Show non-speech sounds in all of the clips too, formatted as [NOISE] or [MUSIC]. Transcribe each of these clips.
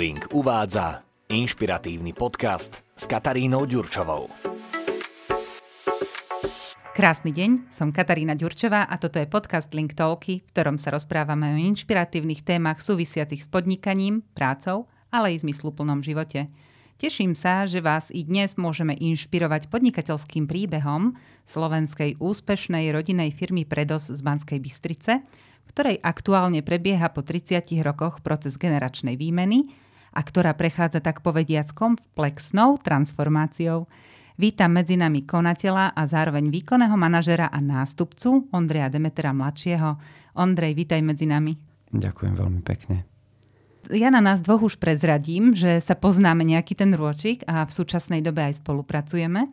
Link uvádza inšpiratívny podcast s Katarínou Ďurčovou. Krásny deň, som Katarína Ďurčová a toto je podcast Link Talky, v ktorom sa rozprávame o inšpiratívnych témach súvisiacich s podnikaním, prácou, ale aj zmysluplnom živote. Teším sa, že vás i dnes môžeme inšpirovať podnikateľským príbehom slovenskej úspešnej rodinej firmy Predos z Banskej Bystrice, ktorej aktuálne prebieha po 30 rokoch proces generačnej výmeny a ktorá prechádza tak povediac komplexnou transformáciou. Vítam medzi nami konateľa a zároveň výkonného manažera a nástupcu Ondreja Demetera mladšieho. Ondrej, vítaj medzi nami. Ďakujem veľmi pekne ja na nás dvoch už prezradím, že sa poznáme nejaký ten rôčik a v súčasnej dobe aj spolupracujeme.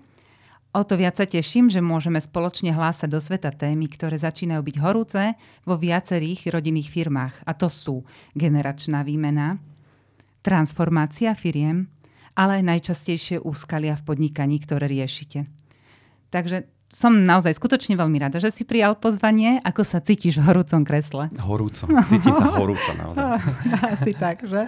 O to viac sa teším, že môžeme spoločne hlásať do sveta témy, ktoré začínajú byť horúce vo viacerých rodinných firmách. A to sú generačná výmena, transformácia firiem, ale aj najčastejšie úskalia v podnikaní, ktoré riešite. Takže som naozaj skutočne veľmi rada, že si prijal pozvanie. Ako sa cítiš v horúcom kresle? Horúco. Cítim sa horúco naozaj. [LAUGHS] Asi tak, že?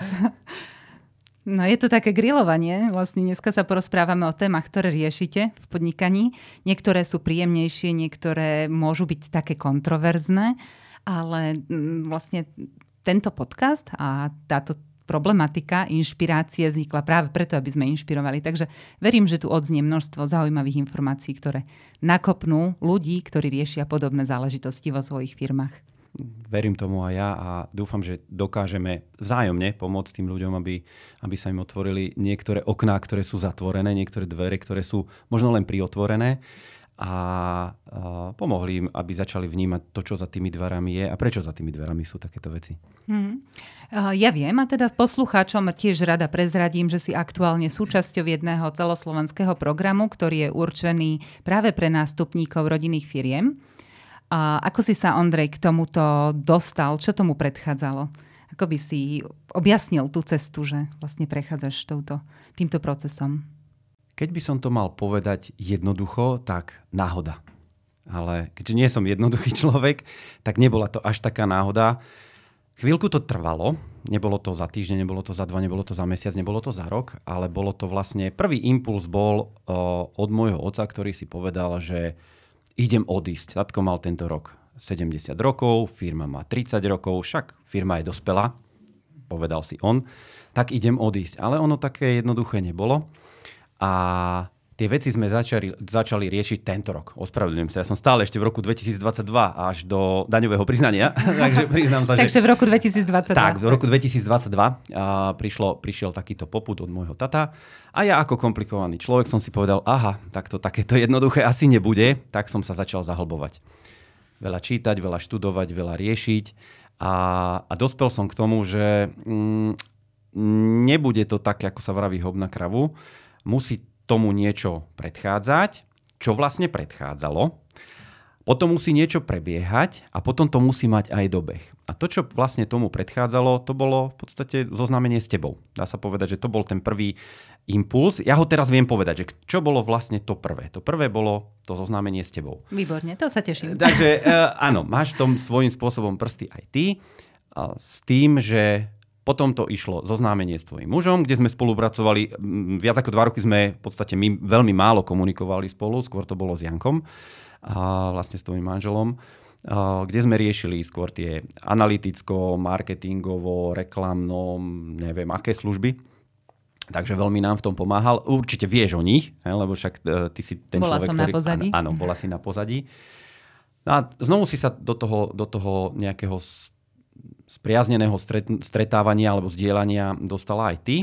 No je to také grilovanie. Vlastne dneska sa porozprávame o témach, ktoré riešite v podnikaní. Niektoré sú príjemnejšie, niektoré môžu byť také kontroverzné, ale mm, vlastne tento podcast a táto problematika inšpirácie vznikla práve preto, aby sme inšpirovali. Takže verím, že tu odznie množstvo zaujímavých informácií, ktoré nakopnú ľudí, ktorí riešia podobné záležitosti vo svojich firmách. Verím tomu aj ja a dúfam, že dokážeme vzájomne pomôcť tým ľuďom, aby, aby sa im otvorili niektoré okná, ktoré sú zatvorené, niektoré dvere, ktoré sú možno len priotvorené a, pomohli im, aby začali vnímať to, čo za tými dverami je a prečo za tými dverami sú takéto veci. Hmm. Ja viem a teda poslucháčom tiež rada prezradím, že si aktuálne súčasťou jedného celoslovenského programu, ktorý je určený práve pre nástupníkov rodinných firiem. A ako si sa, Ondrej, k tomuto dostal? Čo tomu predchádzalo? Ako by si objasnil tú cestu, že vlastne prechádzaš touto, týmto procesom? Keď by som to mal povedať jednoducho, tak náhoda. Ale keďže nie som jednoduchý [LAUGHS] človek, tak nebola to až taká náhoda. Chvíľku to trvalo, nebolo to za týždeň, nebolo to za dva, nebolo to za mesiac, nebolo to za rok, ale bolo to vlastne, prvý impuls bol o, od môjho oca, ktorý si povedal, že idem odísť. Tatko mal tento rok 70 rokov, firma má 30 rokov, však firma je dospelá, povedal si on, tak idem odísť. Ale ono také jednoduché nebolo. A tie veci sme začali, začali riešiť tento rok. Ospravedlňujem sa, ja som stále ešte v roku 2022 až do daňového priznania. [LAUGHS] Takže priznám sa, že... Takže v roku 2022. Tak, v roku 2022 a prišlo, prišiel takýto poput od môjho tata. A ja ako komplikovaný človek som si povedal, aha, tak to takéto jednoduché asi nebude, tak som sa začal zahlbovať. Veľa čítať, veľa študovať, veľa riešiť. A, a dospel som k tomu, že mm, nebude to tak, ako sa vraví hob na kravu, musí tomu niečo predchádzať, čo vlastne predchádzalo, potom musí niečo prebiehať a potom to musí mať aj dobeh. A to, čo vlastne tomu predchádzalo, to bolo v podstate zoznámenie s tebou. Dá sa povedať, že to bol ten prvý impuls. Ja ho teraz viem povedať, že čo bolo vlastne to prvé. To prvé bolo to zoznámenie s tebou. Výborne, to sa teším. Takže áno, máš v tom svojím spôsobom prsty aj ty. S tým, že potom to išlo zoznámenie s tvojim mužom, kde sme spolupracovali. Viac ako dva roky sme v podstate my veľmi málo komunikovali spolu, skôr to bolo s Jankom, a vlastne s tvojim manželom kde sme riešili skôr tie analyticko, marketingovo, reklamno, neviem aké služby. Takže veľmi nám v tom pomáhal. Určite vieš o nich, lebo však e, ty si ten bola človek, som ktorý... na pozadí. Áno, bola si na pozadí. A znovu si sa do toho, do toho nejakého spriazneného stret, stretávania alebo zdieľania dostala aj ty.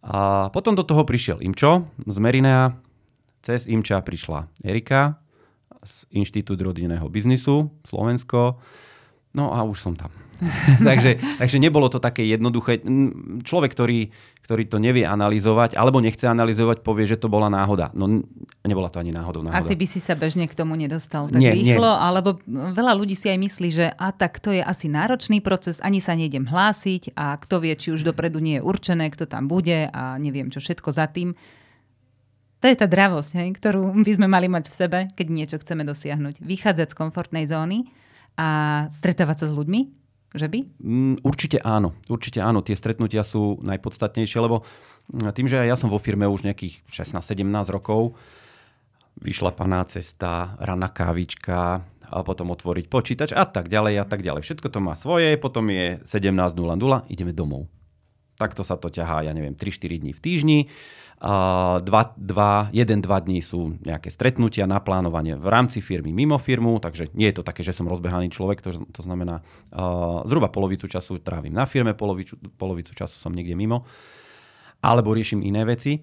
A potom do toho prišiel Imčo z Merinea, cez Imča prišla Erika z Inštitút rodinného biznisu Slovensko. No a už som tam. [LAUGHS] takže, takže nebolo to také jednoduché. Človek, ktorý, ktorý to nevie analyzovať alebo nechce analyzovať, povie, že to bola náhoda. No nebola to ani náhodou náhoda. Asi by si sa bežne k tomu nedostal tak nie, rýchlo, nie. alebo veľa ľudí si aj myslí, že a tak to je asi náročný proces, ani sa nejdem hlásiť a kto vie, či už dopredu nie je určené, kto tam bude a neviem čo všetko za tým. To je tá dravosť, hej, ktorú by sme mali mať v sebe, keď niečo chceme dosiahnuť. Vychádzať z komfortnej zóny a stretávať sa s ľuďmi, Že by? Mm, určite áno. Určite áno. Tie stretnutia sú najpodstatnejšie, lebo mm, tým, že ja som vo firme už nejakých 16-17 rokov, vyšla paná cesta, rana kávička, a potom otvoriť počítač a tak ďalej a tak ďalej. Všetko to má svoje, potom je 17.00, ideme domov. Takto sa to ťahá, ja neviem, 3-4 dní v týždni. Uh, dva, dva, jeden, dva dní sú nejaké stretnutia, naplánovanie v rámci firmy, mimo firmu, takže nie je to také, že som rozbehaný človek, to, to znamená, uh, zhruba polovicu času trávim na firme, polovicu, polovicu času som niekde mimo, alebo riešim iné veci.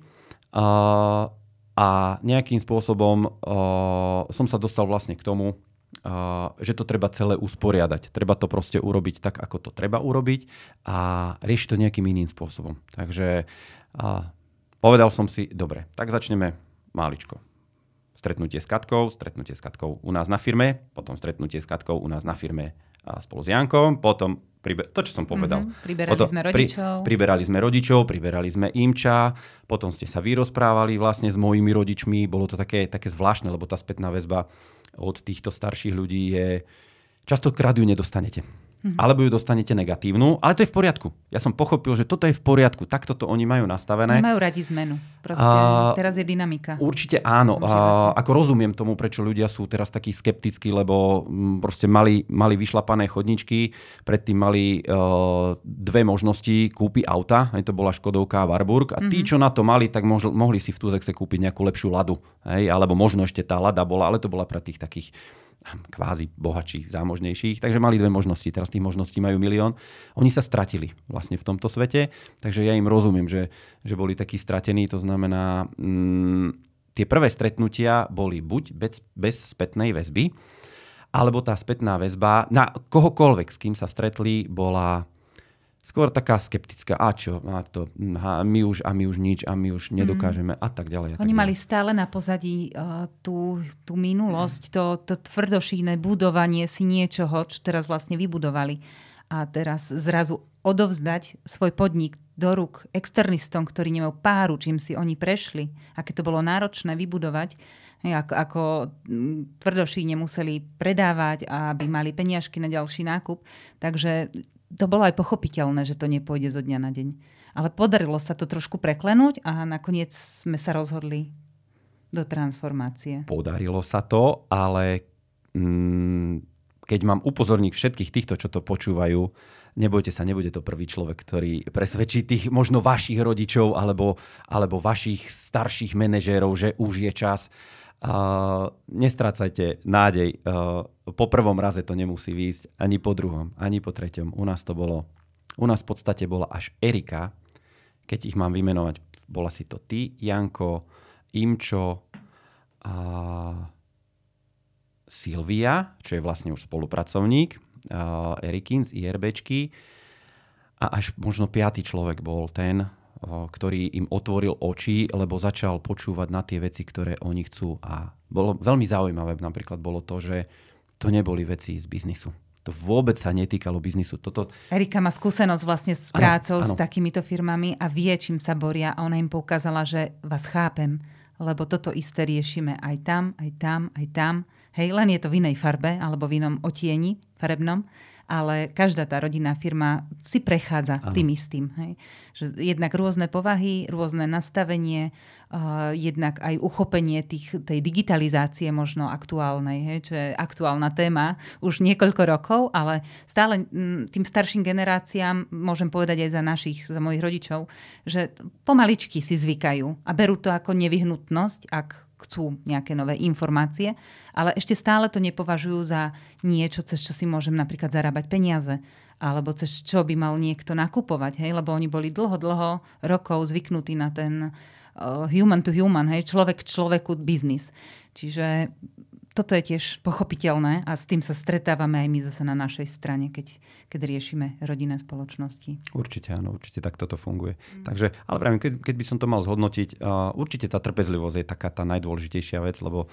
Uh, a nejakým spôsobom uh, som sa dostal vlastne k tomu, že to treba celé usporiadať. Treba to proste urobiť tak, ako to treba urobiť a riešiť to nejakým iným spôsobom. Takže Povedal som si, dobre, tak začneme máličko. Stretnutie s Katkou, stretnutie s Katkou u nás na firme, potom stretnutie s Katkou u nás na firme spolu s Jankom, potom pribe- to, čo som povedal. Mm-hmm. Priberali potom, sme rodičov. Pri, priberali sme rodičov, priberali sme imča, potom ste sa vyrozprávali vlastne s mojimi rodičmi, bolo to také, také zvláštne, lebo tá spätná väzba od týchto starších ľudí je, častokrát ju nedostanete. Mm-hmm. Alebo ju dostanete negatívnu, ale to je v poriadku. Ja som pochopil, že toto je v poriadku. Takto to oni majú nastavené. Nemajú radi zmenu. Proste a, teraz je dynamika. Určite áno. A, ako rozumiem tomu, prečo ľudia sú teraz takí skeptickí, lebo m, mm, proste mali, mali vyšlapané chodničky, predtým mali uh, dve možnosti kúpy auta, aj to bola Škodovka a Warburg. A tí, mm-hmm. čo na to mali, tak mohli, mohli si v Tuzexe kúpiť nejakú lepšiu ladu. Hej? Alebo možno ešte tá lada bola, ale to bola pre tých takých kvázi bohatších, zámožnejších. Takže mali dve možnosti, teraz tých možností majú milión. Oni sa stratili vlastne v tomto svete, takže ja im rozumiem, že, že boli takí stratení, to znamená, mm, tie prvé stretnutia boli buď bez, bez spätnej väzby, alebo tá spätná väzba na kohokoľvek, s kým sa stretli, bola skôr taká skeptická, a čo, a to, a my už, a my už nič, a my už nedokážeme mm. a tak ďalej. A Oni tak mali stále na pozadí uh, tú, tú minulosť, to, to tvrdošíne budovanie si niečoho, čo teraz vlastne vybudovali. A teraz zrazu odovzdať svoj podnik do rúk externistom, ktorí nemajú páru, čím si oni prešli, aké to bolo náročné vybudovať, ako, ako tvrdošíne museli predávať, aby mali peniažky na ďalší nákup. Takže to bolo aj pochopiteľné, že to nepôjde zo dňa na deň. Ale podarilo sa to trošku preklenúť a nakoniec sme sa rozhodli do transformácie. Podarilo sa to, ale mm, keď mám upozorniť všetkých týchto, čo to počúvajú, nebojte sa, nebude to prvý človek, ktorý presvedčí tých možno vašich rodičov alebo, alebo vašich starších manažérov, že už je čas. Uh, nestrácajte nádej. Uh, po prvom raze to nemusí výjsť, ani po druhom, ani po treťom. U nás to bolo, u nás v podstate bola až Erika, keď ich mám vymenovať, bola si to ty, Janko, Imčo, a Silvia, čo je vlastne už spolupracovník, uh, Erikin z IRBčky, a až možno piatý človek bol ten, ktorý im otvoril oči, lebo začal počúvať na tie veci, ktoré oni chcú. A bolo veľmi zaujímavé napríklad bolo to, že to neboli veci z biznisu. To vôbec sa netýkalo biznisu. Toto... Erika má skúsenosť vlastne s prácou ano, ano. s takýmito firmami a vie, čím sa boria. A ona im poukázala, že vás chápem, lebo toto isté riešime aj tam, aj tam, aj tam. Hej, len je to v inej farbe alebo v inom otieni farebnom ale každá tá rodinná firma si prechádza ano. tým istým. Hej. Že jednak rôzne povahy, rôzne nastavenie, uh, jednak aj uchopenie tých, tej digitalizácie možno aktuálnej, hej, čo je aktuálna téma už niekoľko rokov, ale stále m, tým starším generáciám, môžem povedať aj za našich, za mojich rodičov, že pomaličky si zvykajú a berú to ako nevyhnutnosť, ak chcú nejaké nové informácie, ale ešte stále to nepovažujú za niečo, cez čo si môžem napríklad zarábať peniaze, alebo cez čo by mal niekto nakupovať, hej? lebo oni boli dlho, dlho rokov zvyknutí na ten human to human, hej? človek človeku biznis. Čiže toto je tiež pochopiteľné a s tým sa stretávame aj my zase na našej strane, keď, keď riešime rodinné spoločnosti. Určite áno, určite tak toto funguje. Mm. Takže, ale pravím, keď, keď by som to mal zhodnotiť, uh, určite tá trpezlivosť je taká tá najdôležitejšia vec, lebo um,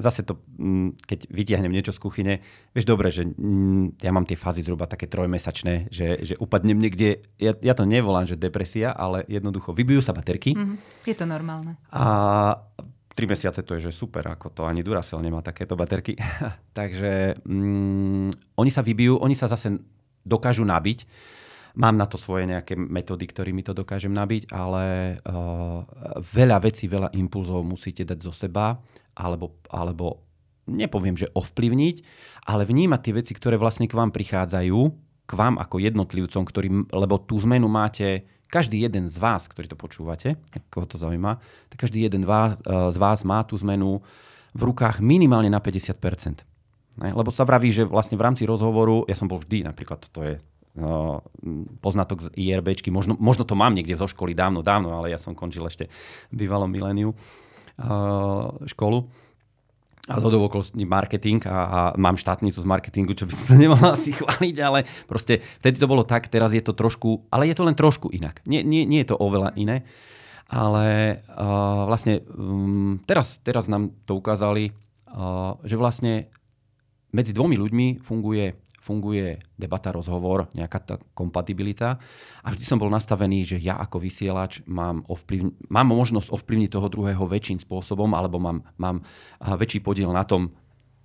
zase to, um, keď vytiahnem niečo z kuchyne, vieš dobre, že um, ja mám tie fázy zhruba také trojmesačné, že, že upadnem niekde, ja, ja to nevolám, že depresia, ale jednoducho vybijú sa baterky. Mm, je to normálne. A 3 mesiace to je, že super, ako to ani Duracell nemá takéto baterky. [LAUGHS] Takže mm, oni sa vybijú, oni sa zase dokážu nabiť. Mám na to svoje nejaké metódy, ktorými to dokážem nabiť, ale uh, veľa vecí, veľa impulzov musíte dať zo seba, alebo, alebo nepoviem, že ovplyvniť, ale vnímať tie veci, ktoré vlastne k vám prichádzajú, k vám ako jednotlivcom, ktorý, lebo tú zmenu máte každý jeden z vás, ktorý to počúvate, koho to zaujíma, tak každý jeden vás, z vás má tú zmenu v rukách minimálne na 50%. Ne? Lebo sa vraví, že vlastne v rámci rozhovoru, ja som bol vždy, napríklad to je no, poznatok z IRBčky, možno, možno to mám niekde zo školy dávno, dávno, ale ja som končil ešte bývalom miléniu školu a to okolností marketing a, a mám štátnicu z marketingu, čo by som sa nemal asi chváliť, ale proste vtedy to bolo tak, teraz je to trošku, ale je to len trošku inak. Nie, nie, nie je to oveľa iné, ale uh, vlastne um, teraz, teraz nám to ukázali, uh, že vlastne medzi dvomi ľuďmi funguje funguje debata, rozhovor, nejaká tá kompatibilita. A vždy som bol nastavený, že ja ako vysielač mám, ovplyvni- mám možnosť ovplyvniť toho druhého väčším spôsobom, alebo mám, mám väčší podiel na tom,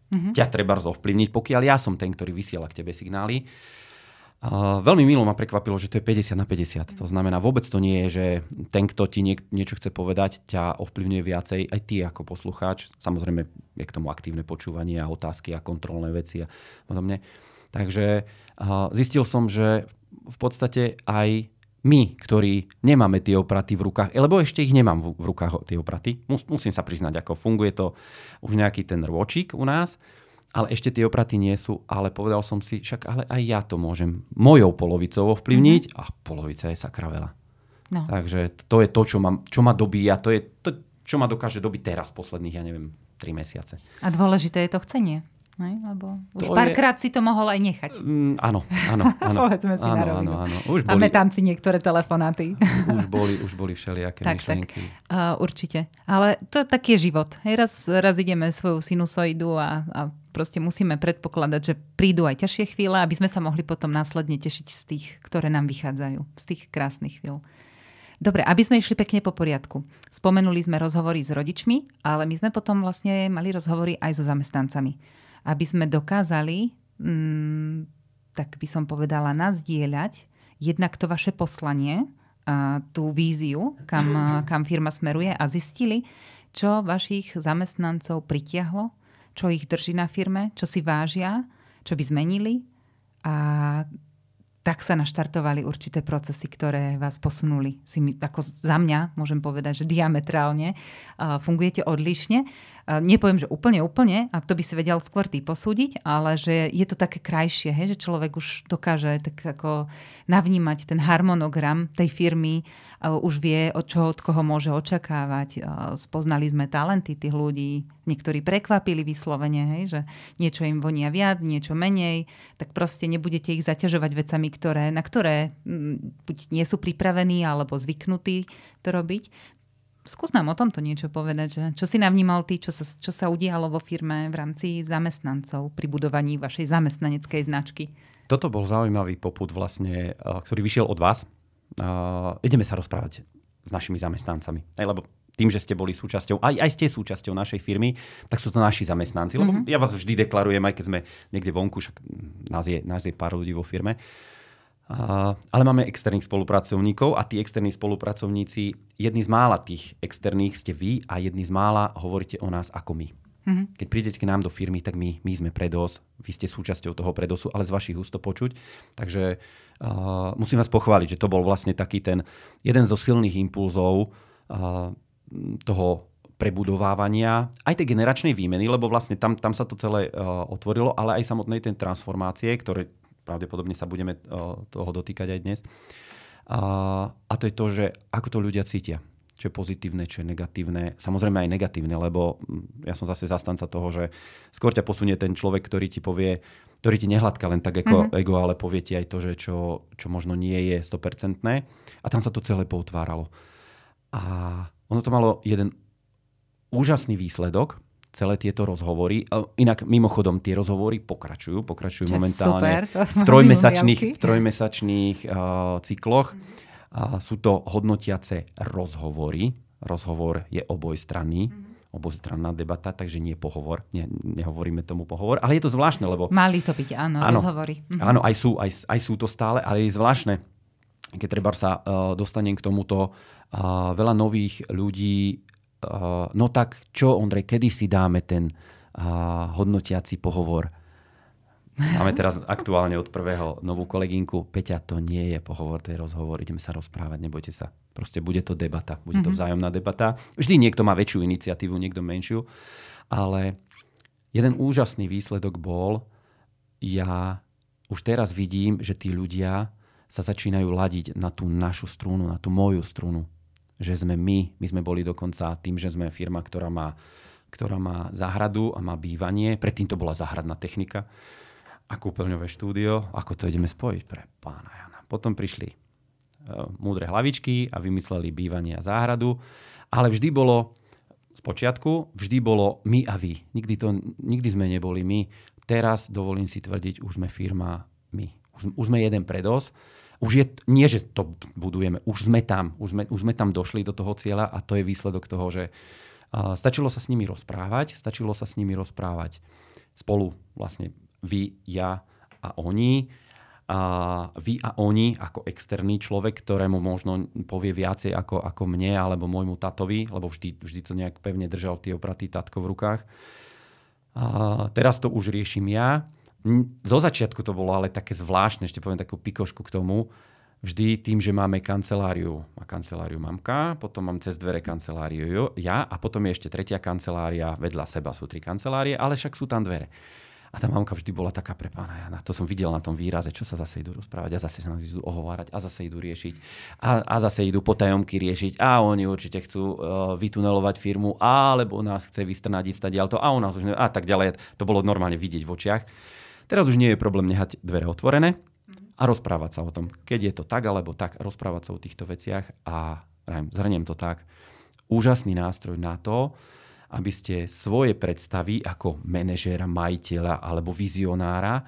mm-hmm. ťa treba ovplyvniť, pokiaľ ja som ten, ktorý vysiela k tebe signály. Uh, veľmi milo ma prekvapilo, že to je 50 na 50. To znamená, vôbec to nie je, že ten, kto ti niek- niečo chce povedať, ťa ovplyvňuje viacej, aj ty ako poslucháč. Samozrejme, je k tomu aktívne počúvanie a otázky a kontrolné veci a podobne. Takže zistil som, že v podstate aj my, ktorí nemáme tie opraty v rukách, lebo ešte ich nemám v, v rukách tie opraty, mus, musím sa priznať, ako funguje to už nejaký ten ročík u nás, ale ešte tie opraty nie sú, ale povedal som si, však ale aj ja to môžem mojou polovicou ovplyvniť mm-hmm. a polovica je sakra veľa. No. Takže to je to, čo ma, čo ma dobíja, to je to, čo ma dokáže dobiť teraz, posledných, ja neviem, 3 mesiace. A dôležité je to chcenie. Ne? Lebo už párkrát je... si to mohol aj nechať. Mm, áno, áno. [LAUGHS] áno. Povedzme si áno, na áno, áno. Už boli... Pamätám si niektoré telefonáty. [LAUGHS] už, boli, už boli všelijaké tak, myšlienky. Tak, uh, určite. Ale to je taký život. Hej, raz, raz ideme svoju sinusoidu a, a proste musíme predpokladať, že prídu aj ťažšie chvíle, aby sme sa mohli potom následne tešiť z tých, ktoré nám vychádzajú. Z tých krásnych chvíľ. Dobre, aby sme išli pekne po poriadku. Spomenuli sme rozhovory s rodičmi, ale my sme potom vlastne mali rozhovory aj so zamestnancami aby sme dokázali, mm, tak by som povedala, nazdieľať jednak to vaše poslanie, a tú víziu, kam, kam firma smeruje a zistili, čo vašich zamestnancov pritiahlo, čo ich drží na firme, čo si vážia, čo by zmenili a tak sa naštartovali určité procesy, ktoré vás posunuli. Si mi, ako za mňa môžem povedať, že diametrálne uh, fungujete odlišne. Nepoviem, že úplne, úplne, a to by si vedel skôr ty posúdiť, ale že je to také krajšie, hej, že človek už dokáže tak ako navnímať ten harmonogram tej firmy, už vie, od čo od koho môže očakávať. Spoznali sme talenty tých ľudí, niektorí prekvapili vyslovene, hej, že niečo im vonia viac, niečo menej, tak proste nebudete ich zaťažovať vecami, ktoré, na ktoré mm, buď nie sú pripravení alebo zvyknutí to robiť. Skús nám o tomto niečo povedať, že čo si navnímal ty, čo sa, čo sa udialo vo firme v rámci zamestnancov pri budovaní vašej zamestnaneckej značky? Toto bol zaujímavý poput vlastne, ktorý vyšiel od vás. Uh, ideme sa rozprávať s našimi zamestnancami. Aj, lebo tým, že ste boli súčasťou, aj, aj ste súčasťou našej firmy, tak sú to naši zamestnanci. Lebo mm-hmm. ja vás vždy deklarujem, aj keď sme niekde vonku, však nás je, nás je pár ľudí vo firme. Uh, ale máme externých spolupracovníkov a tí externí spolupracovníci, jedni z mála tých externých ste vy a jedni z mála hovoríte o nás ako my. Mm-hmm. Keď prídete k nám do firmy, tak my, my sme predos, vy ste súčasťou toho predosu, ale z vašich úst to počuť. Takže uh, musím vás pochváliť, že to bol vlastne taký ten jeden zo silných impulzov uh, toho prebudovávania, aj tej generačnej výmeny, lebo vlastne tam, tam sa to celé uh, otvorilo, ale aj samotnej ten transformácie, ktoré pravdepodobne sa budeme eh, toho dotýkať aj dnes. A, a to je to, že ako to ľudia cítia. Čo je pozitívne, čo je negatívne. Samozrejme aj negatívne, lebo hm, ja som zase zastanca toho, že skôr ťa posunie ten človek, ktorý ti povie, ktorý ti nehladká len tak ako mm-hmm. ego, ale povie ti aj to, že čo, čo možno nie je 100%. A tam sa to celé poutváralo. A ono to malo jeden úžasný výsledok, celé tieto rozhovory. Inak mimochodom tie rozhovory pokračujú, pokračujú momentálne super, v trojmesačných, v trojmesačných uh, cykloch. Uh, sú to hodnotiace rozhovory. Rozhovor je obojstranný. Mm-hmm. obostranná debata, takže nie pohovor, ne, nehovoríme tomu pohovor, ale je to zvláštne, lebo... Mali to byť, áno, áno rozhovory. Mhm. Áno, aj sú, aj, aj sú to stále, ale je zvláštne, keď treba sa uh, dostanem k tomuto, uh, veľa nových ľudí, no tak čo, Ondrej, kedy si dáme ten uh, hodnotiaci pohovor? Máme teraz aktuálne od prvého novú kolegynku. Peťa, to nie je pohovor, to je rozhovor, ideme sa rozprávať, nebojte sa. Proste bude to debata, bude to mhm. vzájomná debata. Vždy niekto má väčšiu iniciatívu, niekto menšiu, ale jeden úžasný výsledok bol, ja už teraz vidím, že tí ľudia sa začínajú ladiť na tú našu strunu, na tú moju strunu. Že sme my, my sme boli dokonca tým, že sme firma, ktorá má, ktorá má záhradu a má bývanie. Predtým to bola záhradná technika a kúpeľňové štúdio, ako to ideme spojiť pre pána Jana. Potom prišli uh, múdre hlavičky a vymysleli bývanie a záhradu, ale vždy bolo, z počiatku, vždy bolo my a vy. Nikdy, to, nikdy sme neboli my. Teraz, dovolím si tvrdiť, už sme firma my. Už, už sme jeden predos. Už je, nie, že to budujeme, už sme tam, už sme, už sme tam došli do toho cieľa a to je výsledok toho, že uh, stačilo sa s nimi rozprávať, stačilo sa s nimi rozprávať spolu vlastne vy, ja a oni. A vy a oni ako externý človek, ktorému možno povie viacej ako, ako mne alebo môjmu tatovi, lebo vždy, vždy to nejak pevne držal tie opratý tatko v rukách. A teraz to už riešim ja. Zo začiatku to bolo ale také zvláštne, ešte poviem takú pikošku k tomu. Vždy tým, že máme kanceláriu, a kanceláriu mamka, potom mám cez dvere kanceláriu ja a potom je ešte tretia kancelária, vedľa seba sú tri kancelárie, ale však sú tam dvere. A tá mamka vždy bola taká pre pána Jana. To som videl na tom výraze, čo sa zase idú rozprávať a zase sa nás idú ohovárať a zase idú riešiť a, a zase idú potajomky riešiť a oni určite chcú uh, vytunelovať firmu alebo nás chce vystrnadiť stadiaľto a u nás už ne, a tak ďalej. To bolo normálne vidieť v očiach. Teraz už nie je problém nehať dvere otvorené a rozprávať sa o tom. Keď je to tak alebo tak, rozprávať sa o týchto veciach a zhrniem to tak. Úžasný nástroj na to, aby ste svoje predstavy ako manažéra, majiteľa alebo vizionára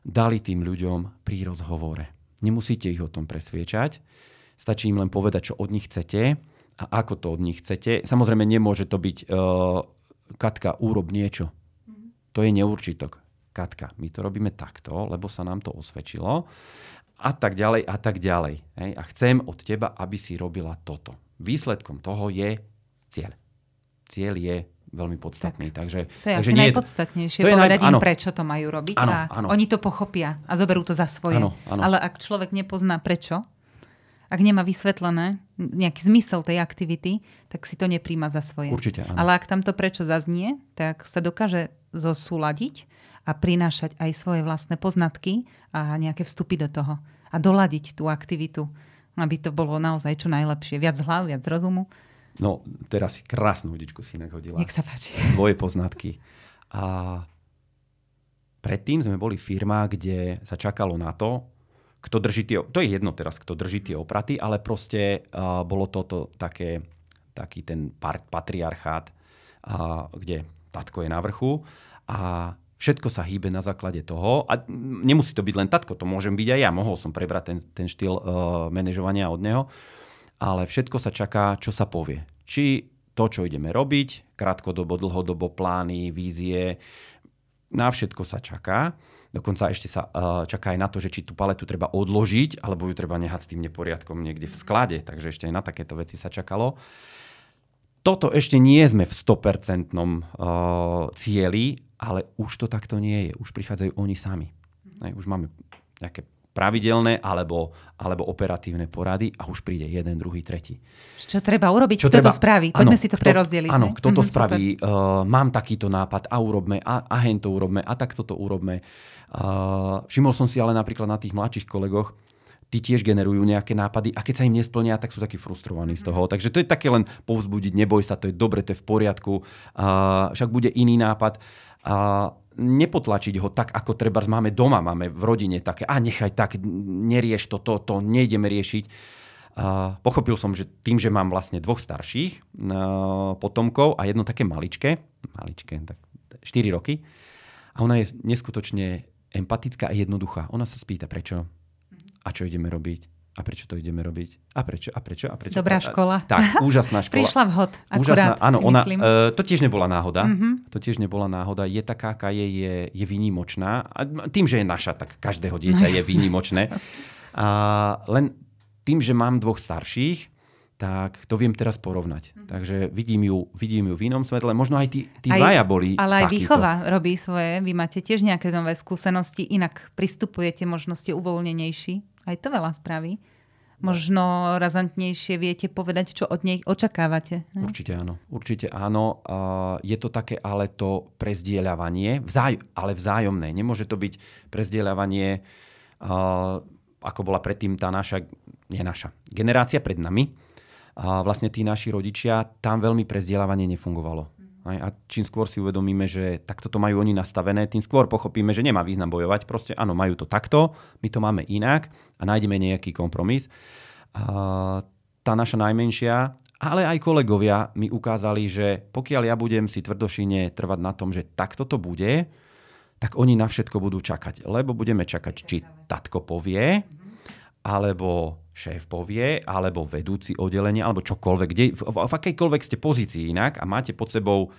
dali tým ľuďom pri rozhovore. Nemusíte ich o tom presviečať, stačí im len povedať, čo od nich chcete a ako to od nich chcete. Samozrejme, nemôže to byť uh, Katka, úrob niečo. To je neurčitok. Katka, my to robíme takto, lebo sa nám to osvedčilo a tak ďalej a tak ďalej. Hej? A chcem od teba, aby si robila toto. Výsledkom toho je cieľ cieľ je veľmi podstatný. Tak. Takže, to je takže asi nie najpodstatnejšie, to povedať naj... im, prečo to majú robiť ano, a ano. oni to pochopia a zoberú to za svoje. Ano, ano. Ale ak človek nepozná prečo, ak nemá vysvetlené nejaký zmysel tej aktivity, tak si to nepríjma za svoje. Určite, áno. Ale ak tamto prečo zaznie, tak sa dokáže zosúladiť a prinášať aj svoje vlastné poznatky a nejaké vstupy do toho. A doladiť tú aktivitu, aby to bolo naozaj čo najlepšie. Viac hlav, viac rozumu No, teraz si krásnu hudičku si hodila. Nech sa páči. [LAUGHS] Svoje poznatky. A predtým sme boli firma, kde sa čakalo na to, kto drží tie, to je jedno teraz, kto drží tie opraty, ale proste uh, bolo toto také, taký ten patriarchát, uh, kde tatko je na vrchu a všetko sa hýbe na základe toho. A nemusí to byť len tatko, to môžem byť aj ja. Mohol som prebrať ten, ten štýl uh, manažovania od neho ale všetko sa čaká, čo sa povie. Či to, čo ideme robiť, krátkodobo, dlhodobo, plány, vízie, na všetko sa čaká. Dokonca ešte sa uh, čaká aj na to, že či tú paletu treba odložiť, alebo ju treba nehať s tým neporiadkom niekde v sklade. Takže ešte aj na takéto veci sa čakalo. Toto ešte nie sme v 100% uh, cieli, ale už to takto nie je. Už prichádzajú oni sami. Aj, už máme nejaké pravidelné alebo, alebo operatívne porady a už príde jeden, druhý, tretí. Čo treba urobiť? Čo kto treba, to spraví? Poďme ano, si to kto, prerozdeliť. Áno, kto to mm-hmm, spraví? Uh, mám takýto nápad a urobme, a, a hen to urobme, a takto to urobme. Uh, všimol som si ale napríklad na tých mladších kolegoch, tí tiež generujú nejaké nápady a keď sa im nesplnia, tak sú takí frustrovaní z toho. Mm. Takže to je také len povzbudiť, neboj sa, to je dobre, to je v poriadku, uh, však bude iný nápad. Uh, nepotlačiť ho tak, ako treba máme doma, máme v rodine také, a nechaj tak, nerieš to, to, to, nejdeme riešiť. Uh, pochopil som, že tým, že mám vlastne dvoch starších uh, potomkov a jedno také maličké, maličké, tak 4 roky, a ona je neskutočne empatická a jednoduchá. Ona sa spýta, prečo a čo ideme robiť. A prečo to ideme robiť? A prečo? A prečo? A prečo? Dobrá a, škola. Tak, [LAUGHS] úžasná škola. Prišla vhod, Úžasná, áno, ona, myslím. uh, to tiež nebola náhoda. Mhm. To tiež nebola náhoda. Je taká, aká je, je, je výnimočná. A tým, že je naša, tak každého dieťa No je výnimočné. A len tým, že mám dvoch starších, tak to viem teraz porovnať. Takže vidím ju, vidím ju v inom svetle. Možno aj tí, tí Aj- dvaja boli Ale aj takíto. výchova robí svoje. Vy máte tiež nejaké nové skúsenosti, inak pristupujete, možno ste uvoľnenejší. Aj to veľa spraví. Možno razantnejšie viete povedať, čo od nej očakávate. ne? Určite áno. Určite áno. Je to také ale to prezdieľavanie, vzáj, ale vzájomné. Nemôže to byť prezdieľavanie, ako bola predtým tá naša, nie naša, generácia pred nami. Vlastne tí naši rodičia, tam veľmi prezdieľavanie nefungovalo. A čím skôr si uvedomíme, že takto to majú oni nastavené, tým skôr pochopíme, že nemá význam bojovať. Proste áno, majú to takto, my to máme inak a nájdeme nejaký kompromis. A tá naša najmenšia, ale aj kolegovia mi ukázali, že pokiaľ ja budem si tvrdošine trvať na tom, že takto to bude, tak oni na všetko budú čakať. Lebo budeme čakať, či tatko povie, alebo šéf povie, alebo vedúci oddelenia, alebo čokoľvek, kde, v, v, v akejkoľvek ste pozícii inak a máte pod sebou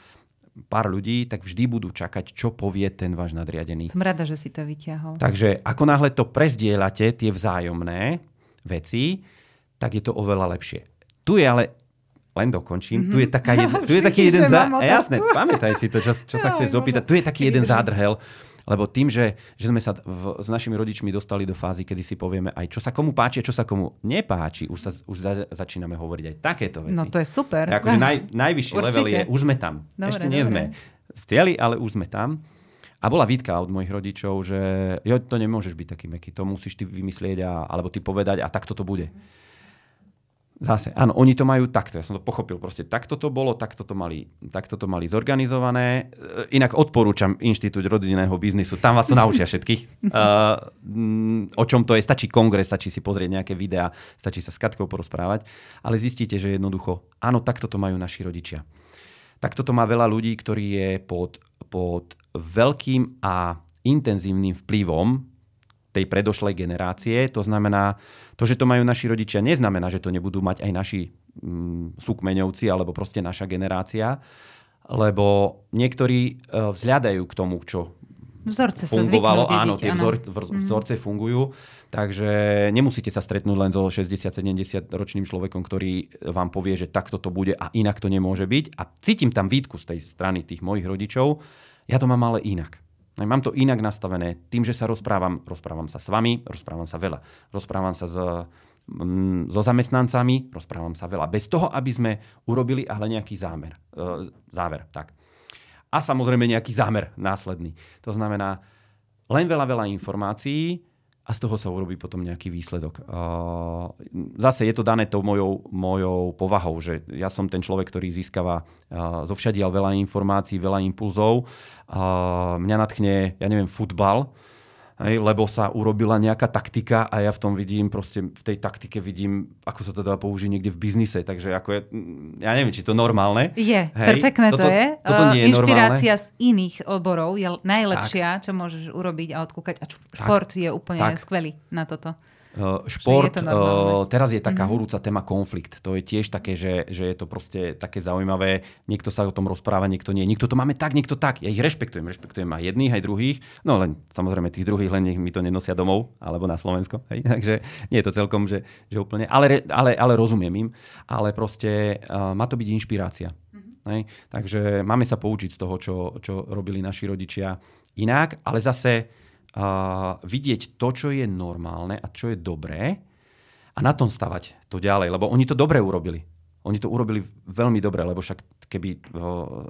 pár ľudí, tak vždy budú čakať, čo povie ten váš nadriadený. Som rada, že si to vyťahol. Takže ako náhle to prezdieľate, tie vzájomné veci, tak je to oveľa lepšie. Tu je ale, len dokončím, tu je, taká jedna, tu je [LAUGHS] taký jeden... otázku. Jasné, pamätaj si to, čo, čo sa [LAUGHS] chceš Bože, opýtať. Tu je taký jeden zádrhel, lebo tým, že, že sme sa v, s našimi rodičmi dostali do fázy, kedy si povieme aj čo sa komu páči a čo sa komu nepáči, už, sa, už za, začíname hovoriť aj takéto veci. No to je super. Je akože [LAUGHS] naj, najvyšší Určite. level je, už sme tam. Dobre, Ešte nie dobre. sme v cieli, ale už sme tam. A bola výtka od mojich rodičov, že jo, to nemôžeš byť taký meký, to musíš ty vymyslieť a, alebo ty povedať a takto to bude. Zase, áno, oni to majú takto, ja som to pochopil, proste takto to bolo, takto to mali, takto to mali zorganizované. E, Inak odporúčam Inštitút rodinného biznisu, tam vás to naučia všetkých. Uh, o čom to je, stačí kongres, stačí si pozrieť nejaké videá, stačí sa s Katkou porozprávať, ale zistíte, že jednoducho, áno, takto to majú naši rodičia. Takto to má veľa ľudí, ktorí je pod, pod veľkým a intenzívnym vplyvom tej predošlej generácie. To znamená, to, že to majú naši rodičia, neznamená, že to nebudú mať aj naši mm, súkmeňovci alebo proste naša generácia, lebo niektorí e, vzhľadajú k tomu, čo Vzorce sa fungovalo. dediť, Áno, tie vzor, vzor, vzorce fungujú, takže nemusíte sa stretnúť len so 60-70 ročným človekom, ktorý vám povie, že takto to bude a inak to nemôže byť. A cítim tam výtku z tej strany tých mojich rodičov. Ja to mám ale inak. Mám to inak nastavené. Tým, že sa rozprávam, rozprávam sa s vami, rozprávam sa veľa. Rozprávam sa s, mm, so zamestnancami, rozprávam sa veľa. Bez toho, aby sme urobili ale nejaký zámer. E, záver, tak. A samozrejme nejaký zámer následný. To znamená len veľa, veľa informácií a z toho sa urobí potom nejaký výsledok. Zase je to dané tou mojou, mojou povahou, že ja som ten človek, ktorý získava zo všadiaľ veľa informácií, veľa impulzov. Mňa natchne, ja neviem, futbal, hej, lebo sa urobila nejaká taktika a ja v tom vidím, proste v tej taktike vidím, ako sa to dá použiť niekde v biznise. Takže ako je, ja neviem, či to normálne. Je, Hej, perfektné toto- to je. toto nie je Uh, Inšpirácia normálne. z iných odborov je najlepšia, čo môžeš urobiť a odkúkať. A šport je úplne Tak. skvelý na toto. Šport, je uh, teraz je taká mm-hmm. horúca téma konflikt. To je tiež také, že, že je to proste také zaujímavé. Niekto sa o tom rozpráva, niekto nie. Niekto to máme tak, niekto tak. Ja ich rešpektujem. Rešpektujem aj jedných, aj druhých. No len samozrejme tých druhých, len nech mi to nenosia domov alebo na Slovensko. Hej? [LAUGHS] Takže nie je to celkom, že, že úplne. Ale, ale, ale rozumiem im. Ale proste uh, má to byť inšpirácia. Hej? Takže máme sa poučiť z toho, čo, čo robili naši rodičia inak, ale zase vidieť to, čo je normálne a čo je dobré a na tom stavať to ďalej, lebo oni to dobre urobili. Oni to urobili veľmi dobre, lebo však keby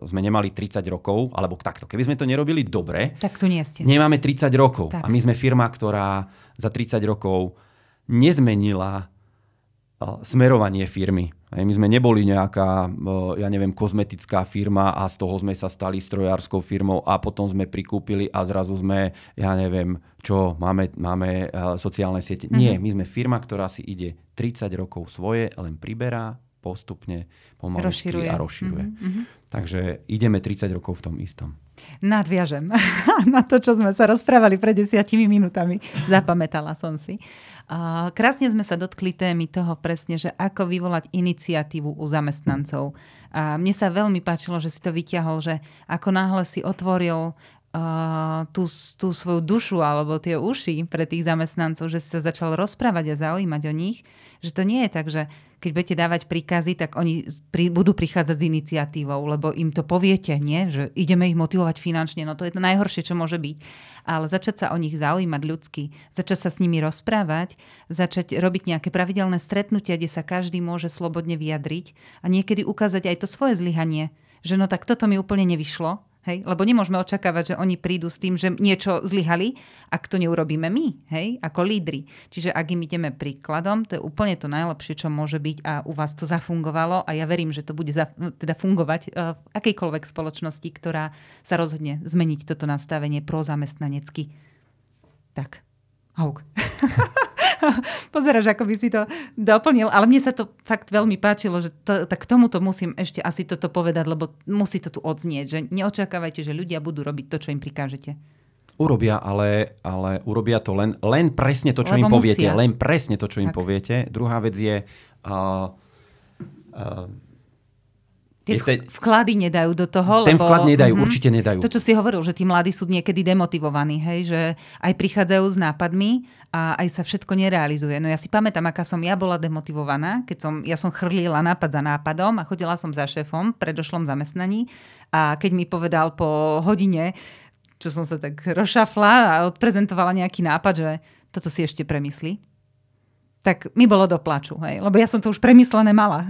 sme nemali 30 rokov, alebo takto, keby sme to nerobili dobre, Tak tu nie ste. nemáme 30 rokov. Tak. A my sme firma, ktorá za 30 rokov nezmenila smerovanie firmy. My sme neboli nejaká, uh, ja neviem, kozmetická firma a z toho sme sa stali strojárskou firmou a potom sme prikúpili a zrazu sme, ja neviem, čo, máme, máme uh, sociálne siete. Mhm. Nie, my sme firma, ktorá si ide 30 rokov svoje, len priberá postupne, Rozširuje. a rozširuje. Mhm, mhm. Takže ideme 30 rokov v tom istom. Nadviažem [LAUGHS] na to, čo sme sa rozprávali pred desiatimi minútami. Zapamätala som si. Krásne sme sa dotkli témy toho presne, že ako vyvolať iniciatívu u zamestnancov. A mne sa veľmi páčilo, že si to vyťahol, že ako náhle si otvoril uh, tú, tú svoju dušu alebo tie uši pre tých zamestnancov, že si sa začal rozprávať a zaujímať o nich, že to nie je tak, že keď budete dávať príkazy, tak oni pri, budú prichádzať s iniciatívou, lebo im to poviete, nie? že ideme ich motivovať finančne, no to je to najhoršie, čo môže byť. Ale začať sa o nich zaujímať ľudsky, začať sa s nimi rozprávať, začať robiť nejaké pravidelné stretnutia, kde sa každý môže slobodne vyjadriť a niekedy ukázať aj to svoje zlyhanie, že no tak toto mi úplne nevyšlo, Hej? Lebo nemôžeme očakávať, že oni prídu s tým, že niečo zlyhali, ak to neurobíme my, hej? ako lídry. Čiže ak im ideme príkladom, to je úplne to najlepšie, čo môže byť a u vás to zafungovalo a ja verím, že to bude za, teda fungovať uh, v akejkoľvek spoločnosti, ktorá sa rozhodne zmeniť toto nastavenie prozamestnanecky. Tak, Hauk. [LAUGHS] [LAUGHS] Pozeráš, ako by si to doplnil, ale mne sa to fakt veľmi páčilo, že to, tak k tomuto musím ešte asi toto povedať, lebo musí to tu odznieť, že neočakávajte, že ľudia budú robiť to, čo im prikážete. Urobia, ale, ale urobia to len, len presne to, čo Lebo im poviete. Musia. Len presne to, čo tak. im poviete. Druhá vec je, uh, uh, Tie te... vklady nedajú do toho. Ten lebo, vklad nedajú, uh-huh. určite nedajú. To, čo si hovoril, že tí mladí sú niekedy demotivovaní, hej, že aj prichádzajú s nápadmi a aj sa všetko nerealizuje. No ja si pamätám, aká som ja bola demotivovaná, keď som, ja som chrlila nápad za nápadom a chodila som za šéfom v predošlom zamestnaní a keď mi povedal po hodine, čo som sa tak rozšafla a odprezentovala nejaký nápad, že toto si ešte premyslí tak mi bolo do plaču, hej, lebo ja som to už premyslené mala.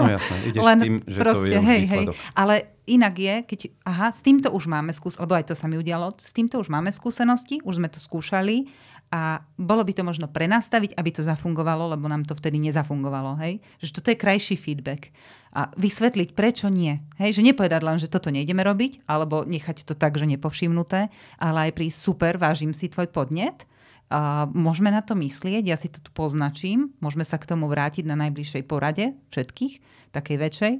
No jasné, ideš Len tým, že proste, to je hej, hej. Ale inak je, keď, aha, s týmto už máme skúsenosti, lebo aj to sa mi udialo, s týmto už máme skúsenosti, už sme to skúšali a bolo by to možno prenastaviť, aby to zafungovalo, lebo nám to vtedy nezafungovalo, hej. Že toto je krajší feedback. A vysvetliť, prečo nie. Hej, že nepovedať len, že toto nejdeme robiť, alebo nechať to tak, že nepovšimnuté, ale aj pri super, vážim si tvoj podnet, môžeme na to myslieť, ja si to tu poznačím, môžeme sa k tomu vrátiť na najbližšej porade všetkých, takej väčšej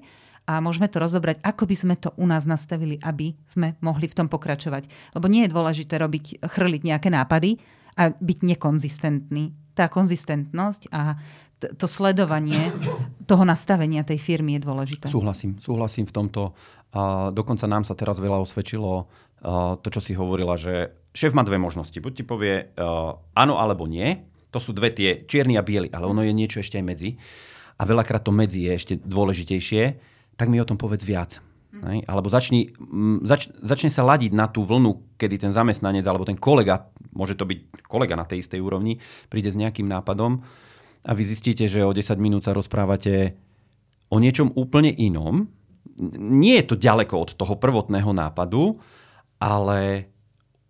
a môžeme to rozobrať, ako by sme to u nás nastavili, aby sme mohli v tom pokračovať. Lebo nie je dôležité robiť, chrliť nejaké nápady a byť nekonzistentný. Tá konzistentnosť a t- to sledovanie toho nastavenia tej firmy je dôležité. Súhlasím, súhlasím v tomto. A dokonca nám sa teraz veľa osvedčilo to, čo si hovorila, že šéf má dve možnosti. Buď ti povie uh, áno alebo nie. To sú dve tie čierny a biely, ale ono je niečo ešte aj medzi. A veľakrát to medzi je ešte dôležitejšie. Tak mi o tom povedz viac. Mm. Alebo začni, zač, začne sa ladiť na tú vlnu, kedy ten zamestnanec alebo ten kolega, môže to byť kolega na tej istej úrovni, príde s nejakým nápadom a vy zistíte, že o 10 minút sa rozprávate o niečom úplne inom. Nie je to ďaleko od toho prvotného nápadu, ale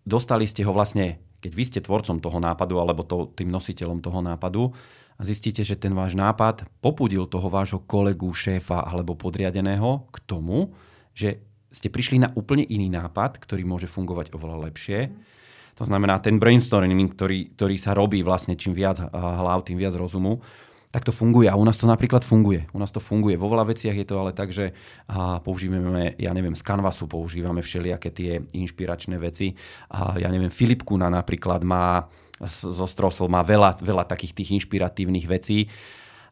dostali ste ho vlastne, keď vy ste tvorcom toho nápadu alebo to, tým nositeľom toho nápadu a zistíte, že ten váš nápad popudil toho vášho kolegu, šéfa alebo podriadeného k tomu, že ste prišli na úplne iný nápad, ktorý môže fungovať oveľa lepšie. To znamená, ten brainstorming, ktorý, ktorý sa robí vlastne čím viac hlav, tým viac rozumu, tak to funguje. A u nás to napríklad funguje. U nás to funguje. Vo veľa veciach je to ale tak, že a používame, ja neviem, z Canvasu používame všelijaké tie inšpiračné veci. A ja neviem, Filip Kuna napríklad má zo Strosl má veľa, veľa takých tých inšpiratívnych vecí.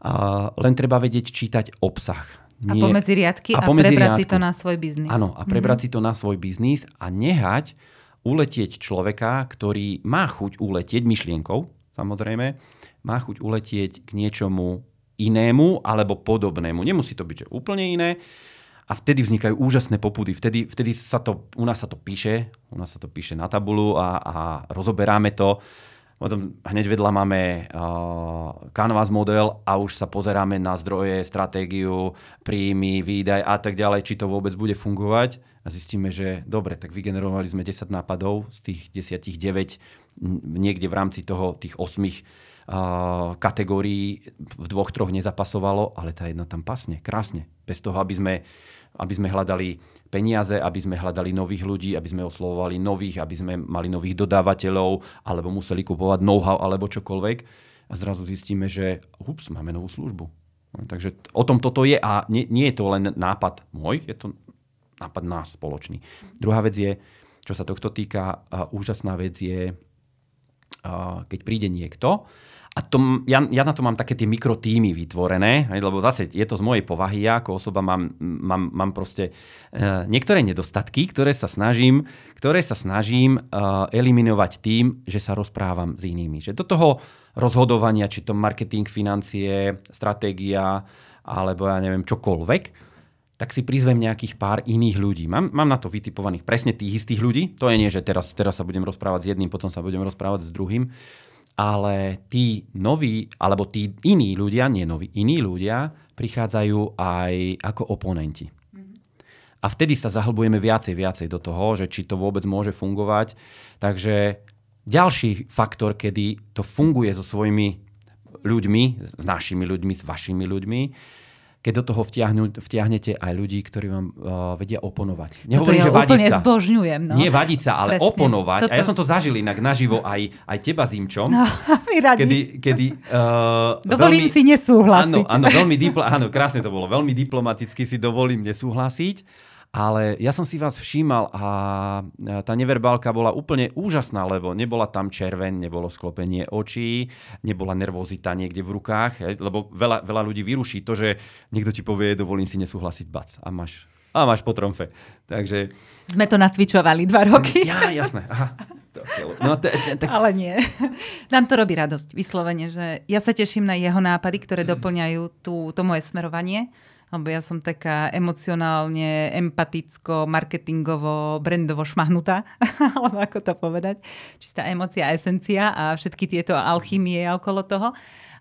A len treba vedieť čítať obsah. Nie... A pomedzi riadky a, a pomedzi prebrať riadku. si to na svoj biznis. Áno, a prebrať mm-hmm. si to na svoj biznis a nehať uletieť človeka, ktorý má chuť uletieť myšlienkou, samozrejme, má chuť uletieť k niečomu inému alebo podobnému. Nemusí to byť že úplne iné. A vtedy vznikajú úžasné popudy. Vtedy, vtedy sa to, u nás sa to píše, u nás sa to píše na tabulu a, a rozoberáme to. Potom hneď vedľa máme uh, Canvas model a už sa pozeráme na zdroje, stratégiu, príjmy, výdaj a tak ďalej, či to vôbec bude fungovať. A zistíme, že dobre, tak vygenerovali sme 10 nápadov, z tých 10 9 niekde v rámci toho, tých 8 kategórií v dvoch, troch nezapasovalo, ale tá jedna tam pasne, krásne. Bez toho, aby sme, aby sme hľadali peniaze, aby sme hľadali nových ľudí, aby sme oslovovali nových, aby sme mali nových dodávateľov, alebo museli kupovať know-how, alebo čokoľvek. A zrazu zistíme, že ups, máme novú službu. No, takže o tom toto je a nie, nie je to len nápad môj, je to nápad náš spoločný. Druhá vec je, čo sa tohto týka, úžasná vec je, keď príde niekto, a to, ja, ja na to mám také tie mikrotýmy vytvorené, lebo zase je to z mojej povahy. Ja ako osoba mám, mám, mám proste uh, niektoré nedostatky, ktoré sa snažím, ktoré sa snažím uh, eliminovať tým, že sa rozprávam s inými. Že do toho rozhodovania, či to marketing, financie, stratégia, alebo ja neviem, čokoľvek, tak si prizvem nejakých pár iných ľudí. Mám, mám na to vytipovaných presne tých istých ľudí. To je nie, že teraz, teraz sa budem rozprávať s jedným, potom sa budem rozprávať s druhým ale tí noví, alebo tí iní ľudia, nie noví, iní ľudia prichádzajú aj ako oponenti. A vtedy sa zahlbujeme viacej, viacej do toho, že či to vôbec môže fungovať. Takže ďalší faktor, kedy to funguje so svojimi ľuďmi, s našimi ľuďmi, s vašimi ľuďmi, keď do toho vtiahnu, vtiahnete aj ľudí, ktorí vám uh, vedia oponovať. Nehovorím, ja že úplne sa. zbožňujem. No. Nie vadiť sa, ale Presne. oponovať. Toto... A ja som to zažil inak naživo aj, aj teba s Imčom. No, my radi. Kedy, kedy, uh, dovolím veľmi, si nesúhlasiť. Áno, áno, veľmi dipl- áno, krásne to bolo. Veľmi diplomaticky si dovolím nesúhlasiť. Ale ja som si vás všímal a tá neverbálka bola úplne úžasná, lebo nebola tam červen, nebolo sklopenie očí, nebola nervozita niekde v rukách, lebo veľa, veľa ľudí vyruší to, že niekto ti povie, dovolím si nesúhlasiť, bac, a máš, a máš po tromfe. Takže... Sme to nacvičovali dva roky. Ja, jasné. Aha. No, t- t- t- Ale nie. Nám to robí radosť, vyslovene, že ja sa teším na jeho nápady, ktoré doplňajú tú, to moje smerovanie lebo ja som taká emocionálne, empaticko, marketingovo, brandovo šmahnutá, [LAUGHS] alebo ako to povedať. Čistá emocia, esencia a všetky tieto alchymie okolo toho.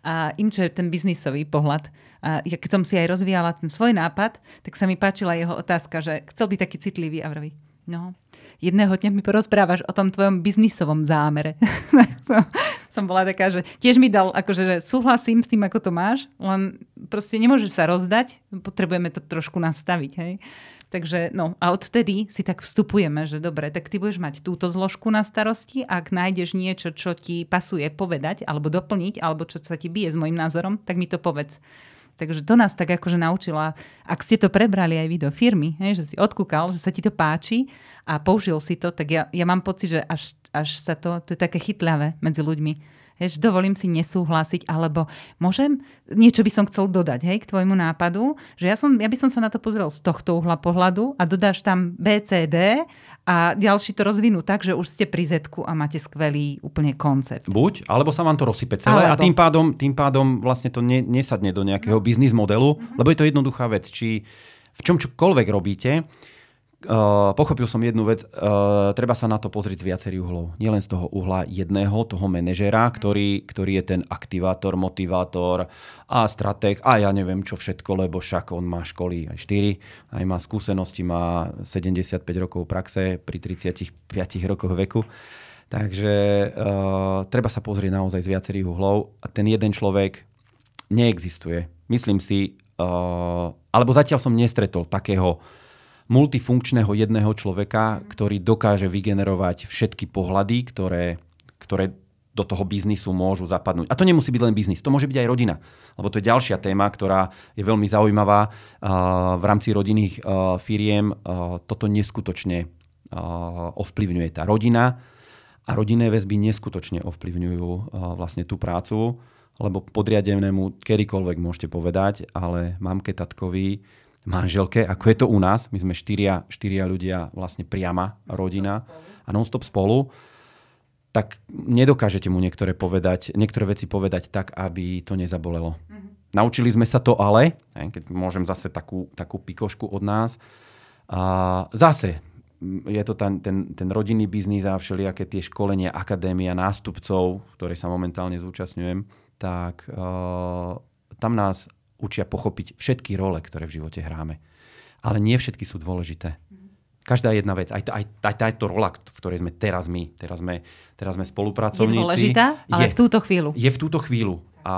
A im, čo je ten biznisový pohľad. A ja keď som si aj rozvíjala ten svoj nápad, tak sa mi páčila jeho otázka, že chcel byť taký citlivý a vraví, no, jedného dňa mi porozprávaš o tom tvojom biznisovom zámere. [LAUGHS] som bola taká, že tiež mi dal, akože že súhlasím s tým, ako to máš, len proste nemôžeš sa rozdať, potrebujeme to trošku nastaviť, hej. Takže no a odtedy si tak vstupujeme, že dobre, tak ty budeš mať túto zložku na starosti, ak nájdeš niečo, čo ti pasuje povedať alebo doplniť, alebo čo sa ti bije s môjim názorom, tak mi to povedz. Takže to nás tak akože naučila, ak ste to prebrali aj vy do firmy, hej, že si odkúkal, že sa ti to páči a použil si to, tak ja, ja mám pocit, že až, až sa to, to je také chytľavé medzi ľuďmi. Hej, dovolím si nesúhlasiť, alebo môžem, niečo by som chcel dodať hej, k tvojmu nápadu, že ja, som, ja by som sa na to pozrel z tohto uhla pohľadu a dodáš tam BCD a ďalší to rozvinú tak, že už ste pri z a máte skvelý úplne koncept. Buď, alebo sa vám to rozsype celé alebo. a tým pádom, tým pádom vlastne to ne, nesadne do nejakého biznis modelu, mm-hmm. lebo je to jednoduchá vec. Či v čom čokoľvek robíte, Uh, pochopil som jednu vec, uh, treba sa na to pozrieť z viacerých uhlov. Nielen z toho uhla jedného, toho manažera, ktorý, ktorý je ten aktivátor, motivátor a stratég a ja neviem čo všetko, lebo však on má školy aj 4, aj má skúsenosti, má 75 rokov praxe pri 35 rokoch veku. Takže uh, treba sa pozrieť naozaj z viacerých uhlov a ten jeden človek neexistuje. Myslím si, uh, alebo zatiaľ som nestretol takého multifunkčného jedného človeka, ktorý dokáže vygenerovať všetky pohľady, ktoré, ktoré do toho biznisu môžu zapadnúť. A to nemusí byť len biznis, to môže byť aj rodina. Lebo to je ďalšia téma, ktorá je veľmi zaujímavá v rámci rodinných firiem. Toto neskutočne ovplyvňuje tá rodina a rodinné väzby neskutočne ovplyvňujú vlastne tú prácu, lebo podriadenému kedykoľvek môžete povedať, ale mamke, tatkovi, manželke, ako je to u nás. My sme štyria, štyria ľudia, vlastne priama rodina a non-stop spolu tak nedokážete mu niektoré, povedať, niektoré veci povedať tak, aby to nezabolelo. Mm-hmm. Naučili sme sa to ale, keď môžem zase takú, takú pikošku od nás, a zase je to ten, ten, ten rodinný biznis a všelijaké tie školenia, akadémia, nástupcov, ktoré sa momentálne zúčastňujem, tak uh, tam nás učia pochopiť všetky role, ktoré v živote hráme. Ale nie všetky sú dôležité. Každá jedna vec, aj, aj, aj táto rola, v ktorej sme teraz my, teraz sme, teraz sme spolupracovníci. Je dôležitá, ale je, v túto chvíľu. Je v túto chvíľu. A,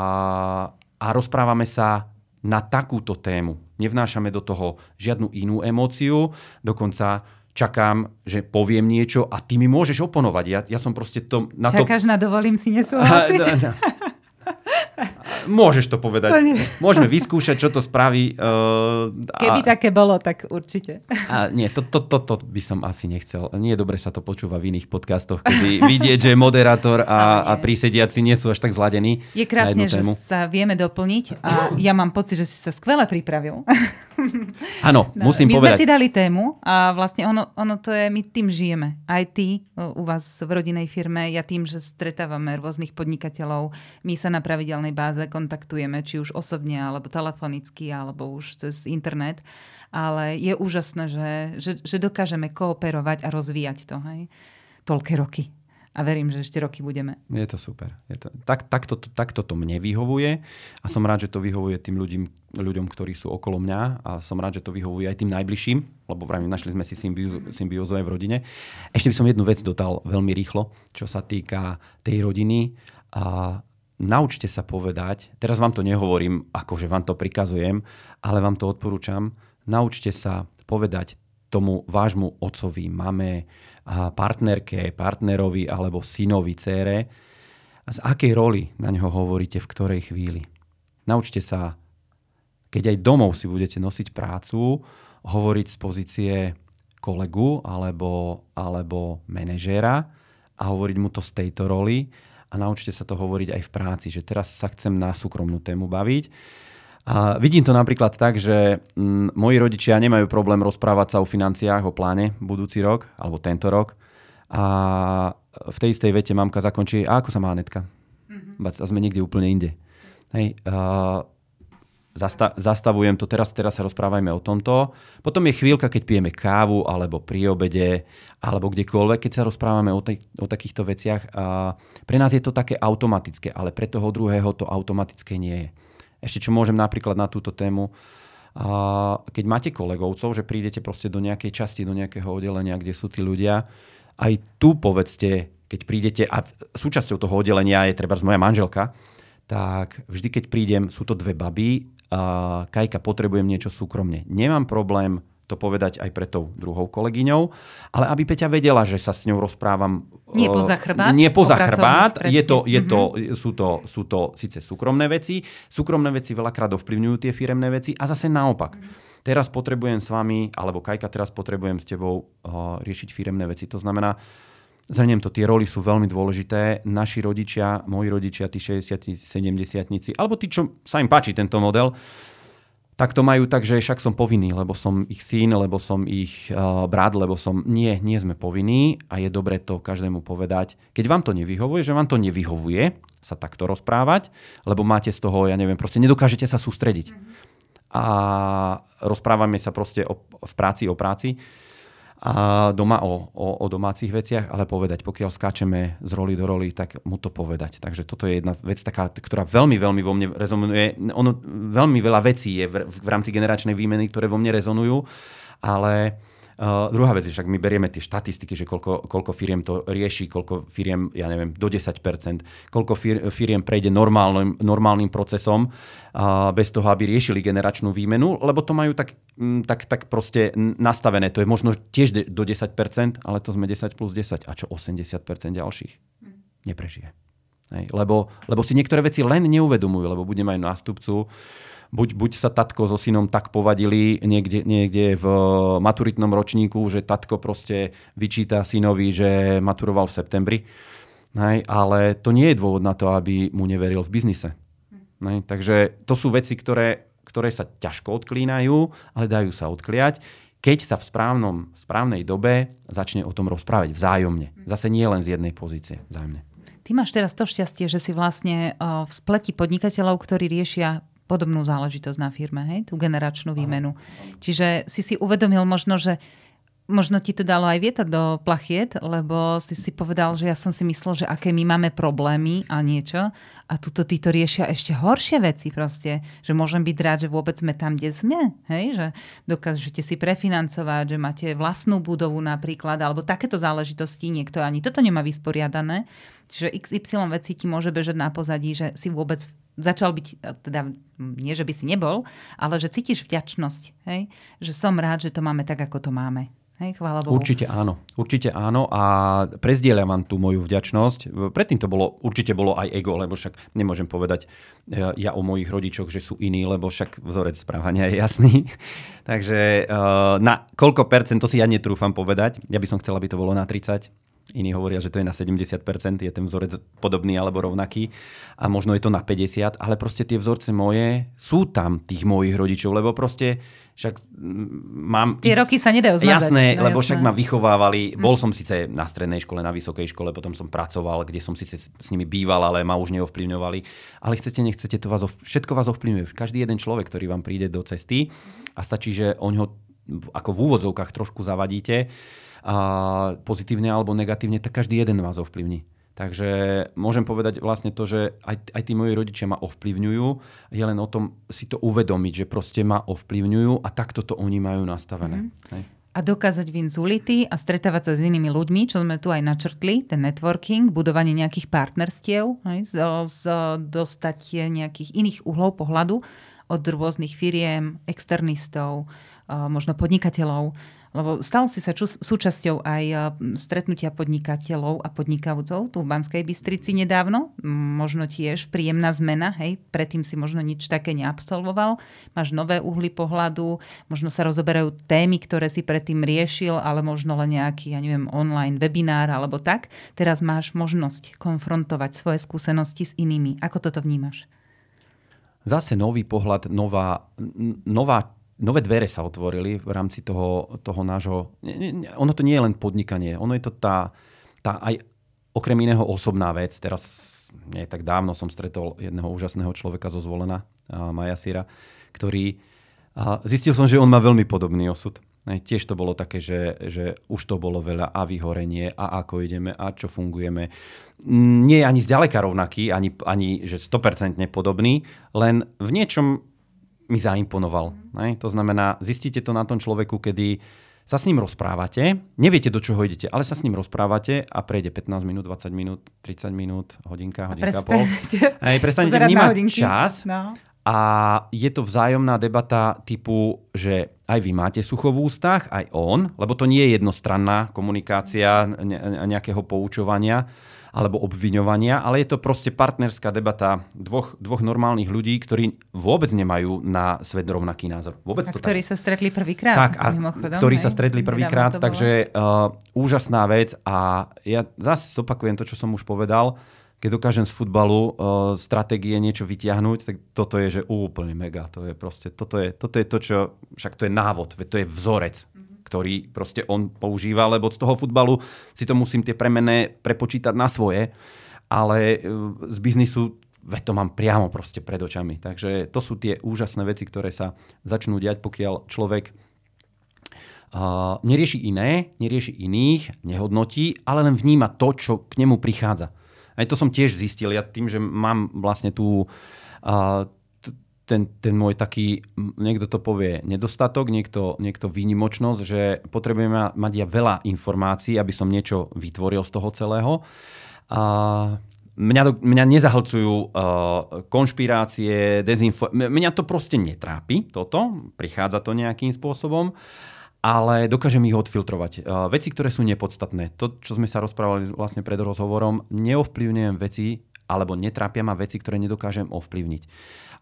a rozprávame sa na takúto tému. Nevnášame do toho žiadnu inú emóciu, dokonca čakám, že poviem niečo a ty mi môžeš oponovať. Ja, ja som proste to... Na Čakáš to... na dovolím si nesúhlasiť? Môžeš to povedať. To nie. Môžeme vyskúšať, čo to spraví. Uh, Keby také bolo, tak určite. A nie, to, to, to, to by som asi nechcel. Nie je dobre sa to počúva v iných podcastoch, kedy vidieť, že moderátor a, a prísediaci nie sú až tak zladení. Je krásne, že sa vieme doplniť a ja mám pocit, že si sa skvele pripravil. [LAUGHS] Áno, no, musím my povedať. My sme si dali tému a vlastne ono, ono to je, my tým žijeme. Aj ty u vás v rodinnej firme, ja tým, že stretávame rôznych podnikateľov, my sa na pravidelnej báze kontaktujeme, či už osobne, alebo telefonicky, alebo už cez internet. Ale je úžasné, že, že, že dokážeme kooperovať a rozvíjať to. Hej? Toľké roky a verím, že ešte roky budeme. Je to super. Je to, tak, takto, to, takto to mne vyhovuje a som rád, že to vyhovuje tým ľuďom, ľuďom, ktorí sú okolo mňa a som rád, že to vyhovuje aj tým najbližším, lebo vravím, našli sme si symbiózu aj v rodine. Ešte by som jednu vec dotal veľmi rýchlo, čo sa týka tej rodiny. A naučte sa povedať, teraz vám to nehovorím, ako že vám to prikazujem, ale vám to odporúčam, naučte sa povedať tomu vášmu otcovi, mame, partnerke, partnerovi alebo synovi, cére, z akej roli na neho hovoríte v ktorej chvíli. Naučte sa, keď aj domov si budete nosiť prácu, hovoriť z pozície kolegu alebo, alebo manažéra a hovoriť mu to z tejto roli a naučte sa to hovoriť aj v práci, že teraz sa chcem na súkromnú tému baviť a vidím to napríklad tak, že m, mm, moji rodičia nemajú problém rozprávať sa o financiách, o pláne budúci rok alebo tento rok. A v tej istej vete mamka zakončí, a ako sa má netka? Mm-hmm. A sme niekde úplne inde. Hej, uh, zasta- zastavujem to, teraz, teraz sa rozprávajme o tomto. Potom je chvíľka, keď pijeme kávu, alebo pri obede, alebo kdekoľvek, keď sa rozprávame o, tej, o takýchto veciach. Uh, pre nás je to také automatické, ale pre toho druhého to automatické nie je. Ešte čo môžem napríklad na túto tému, a keď máte kolegovcov, že prídete proste do nejakej časti, do nejakého oddelenia, kde sú tí ľudia, aj tu povedzte, keď prídete, a súčasťou toho oddelenia je treba moja manželka, tak vždy, keď prídem, sú to dve baby, Kajka, potrebujem niečo súkromne. Nemám problém to povedať aj pre tou druhou kolegyňou, ale aby Peťa vedela, že sa s ňou rozprávam... Nie poza chrbát? Nie poza chrbát. Je to, je to, mm-hmm. sú, to, sú to síce súkromné veci. Súkromné veci veľakrát ovplyvňujú tie firemné veci a zase naopak. Mm-hmm. Teraz potrebujem s vami, alebo Kajka, teraz potrebujem s tebou uh, riešiť firemné veci. To znamená, Zhrniem to, tie roly sú veľmi dôležité. Naši rodičia, moji rodičia, tí 60 70 alebo tí, čo sa im páči tento model, tak to majú tak, že však som povinný, lebo som ich syn, lebo som ich uh, brat, lebo som... Nie, nie sme povinní a je dobre to každému povedať. Keď vám to nevyhovuje, že vám to nevyhovuje sa takto rozprávať, lebo máte z toho, ja neviem, proste nedokážete sa sústrediť. Mm-hmm. A rozprávame sa proste o, v práci o práci a doma o, o, o domácich veciach, ale povedať, pokiaľ skáčeme z roli do roli, tak mu to povedať. Takže toto je jedna vec taká, ktorá veľmi, veľmi vo mne rezonuje. Ono, veľmi veľa vecí je v, v rámci generačnej výmeny, ktoré vo mne rezonujú, ale Uh, druhá vec, však my berieme tie štatistiky, že koľko, koľko firiem to rieši, koľko firiem, ja neviem, do 10%, koľko fir, firiem prejde normálnym, normálnym procesom uh, bez toho, aby riešili generačnú výmenu, lebo to majú tak, m, tak, tak proste nastavené. To je možno tiež de, do 10%, ale to sme 10 plus 10. A čo 80% ďalších? Hm. Neprežije. Hej, lebo, lebo si niektoré veci len neuvedomujú, lebo budeme aj nástupcu, buď, buď sa tatko so synom tak povadili niekde, niekde v maturitnom ročníku, že tatko proste vyčíta synovi, že maturoval v septembri. Hej, ale to nie je dôvod na to, aby mu neveril v biznise. Hej, takže to sú veci, ktoré, ktoré sa ťažko odklínajú, ale dajú sa odkliať, keď sa v správnom, správnej dobe začne o tom rozprávať vzájomne. Zase nie len z jednej pozície, vzájomne. Ty máš teraz to šťastie, že si vlastne v spleti podnikateľov, ktorí riešia podobnú záležitosť na firme, hej? tú generačnú výmenu. Čiže si si uvedomil možno, že možno ti to dalo aj vietor do plachiet, lebo si si povedal, že ja som si myslel, že aké my máme problémy a niečo. A tuto títo riešia ešte horšie veci proste, že môžem byť rád, že vôbec sme tam, kde sme, hej, že dokážete si prefinancovať, že máte vlastnú budovu napríklad, alebo takéto záležitosti, niekto ani toto nemá vysporiadané, čiže XY veci ti môže bežať na pozadí, že si vôbec začal byť, teda nie, že by si nebol, ale že cítiš vďačnosť, hej? že som rád, že to máme tak, ako to máme. Hej, chvála Bohu. Určite áno, určite áno a prezdieľam vám tú moju vďačnosť. Predtým to bolo, určite bolo aj ego, lebo však nemôžem povedať e, ja o mojich rodičoch, že sú iní, lebo však vzorec správania je jasný. [LAUGHS] Takže e, na koľko percent, to si ja netrúfam povedať. Ja by som chcel, aby to bolo na 30 Iní hovoria, že to je na 70%, je ten vzorec podobný alebo rovnaký a možno je to na 50, ale proste tie vzorce moje sú tam tých mojich rodičov, lebo proste však mám... Tie x... roky sa nedajú zmazať. Jasné, no, lebo jasné. však ma vychovávali. Hm. Bol som síce na strednej škole, na vysokej škole, potom som pracoval, kde som síce s nimi býval, ale ma už neovplyvňovali. Ale chcete, nechcete, to vás, všetko vás ovplyvňuje. Každý jeden človek, ktorý vám príde do cesty a stačí, že o ňo ako v úvodzovkách trošku zavadíte, a pozitívne alebo negatívne, tak každý jeden vás ovplyvní. Takže môžem povedať vlastne to, že aj, aj tí moji rodičia ma ovplyvňujú. Je len o tom si to uvedomiť, že proste ma ovplyvňujú a takto to oni majú nastavené. Mm. A dokázať vyň z ulity a stretávať sa s inými ľuďmi, čo sme tu aj načrtli, ten networking, budovanie nejakých partnerstiev, hej, z, z, dostať nejakých iných uhlov pohľadu od rôznych firiem, externistov, možno podnikateľov lebo stal si sa ču- súčasťou aj eh, stretnutia podnikateľov a podnikavcov tu v Banskej Bystrici nedávno. Možno tiež príjemná zmena, hej, predtým si možno nič také neabsolvoval. Máš nové uhly pohľadu, možno sa rozoberajú témy, ktoré si predtým riešil, ale možno len nejaký, ja neviem, online webinár alebo tak. Teraz máš možnosť konfrontovať svoje skúsenosti s inými. Ako toto vnímaš? Zase nový pohľad, nová, nová nové dvere sa otvorili v rámci toho, toho nášho... Ono to nie je len podnikanie, ono je to tá, tá aj okrem iného osobná vec. Teraz nie tak dávno som stretol jedného úžasného človeka zo Zvolena, Maja Sira, ktorý... Zistil som, že on má veľmi podobný osud. Tiež to bolo také, že, že už to bolo veľa a vyhorenie a ako ideme a čo fungujeme. Nie je ani zďaleka rovnaký, ani, ani že 100% podobný, len v niečom mi zaimponoval. Ne? To znamená, zistíte to na tom človeku, kedy sa s ním rozprávate, neviete, do čoho idete, ale sa s ním rozprávate a prejde 15 minút, 20 minút, 30 minút, hodinka, hodinka a pol. [LAUGHS] Hej, prestanete vnímať čas no. a je to vzájomná debata typu, že aj vy máte sucho v ústach, aj on, lebo to nie je jednostranná komunikácia nejakého poučovania, alebo obviňovania, ale je to proste partnerská debata dvoch, dvoch normálnych ľudí, ktorí vôbec nemajú na svet rovnaký názor. Vôbec a to ktorí tak. sa stretli prvýkrát. Tak, a ktorí hej, sa stretli prvýkrát, takže uh, úžasná vec a ja zase zopakujem to, čo som už povedal, keď dokážem z futbalu uh, stratégie niečo vytiahnuť, tak toto je, že úplne mega. To je proste, toto je, toto je to, čo, však to je návod, to je vzorec ktorý proste on používa, lebo z toho futbalu si to musím tie premené prepočítať na svoje, ale e, z biznisu veď to mám priamo proste pred očami. Takže to sú tie úžasné veci, ktoré sa začnú diať, pokiaľ človek uh, nerieši iné, nerieši iných, nehodnotí, ale len vníma to, čo k nemu prichádza. Aj to som tiež zistil. Ja tým, že mám vlastne tú, uh, ten, ten môj taký, niekto to povie, nedostatok, niekto, niekto výnimočnosť, že potrebujeme mať ja veľa informácií, aby som niečo vytvoril z toho celého. A mňa, mňa nezahlcujú uh, konšpirácie, dezinfo... Mňa to proste netrápi, toto. Prichádza to nejakým spôsobom ale dokážem ich odfiltrovať. Uh, veci, ktoré sú nepodstatné, to, čo sme sa rozprávali vlastne pred rozhovorom, neovplyvňujem veci, alebo netrápia ma veci, ktoré nedokážem ovplyvniť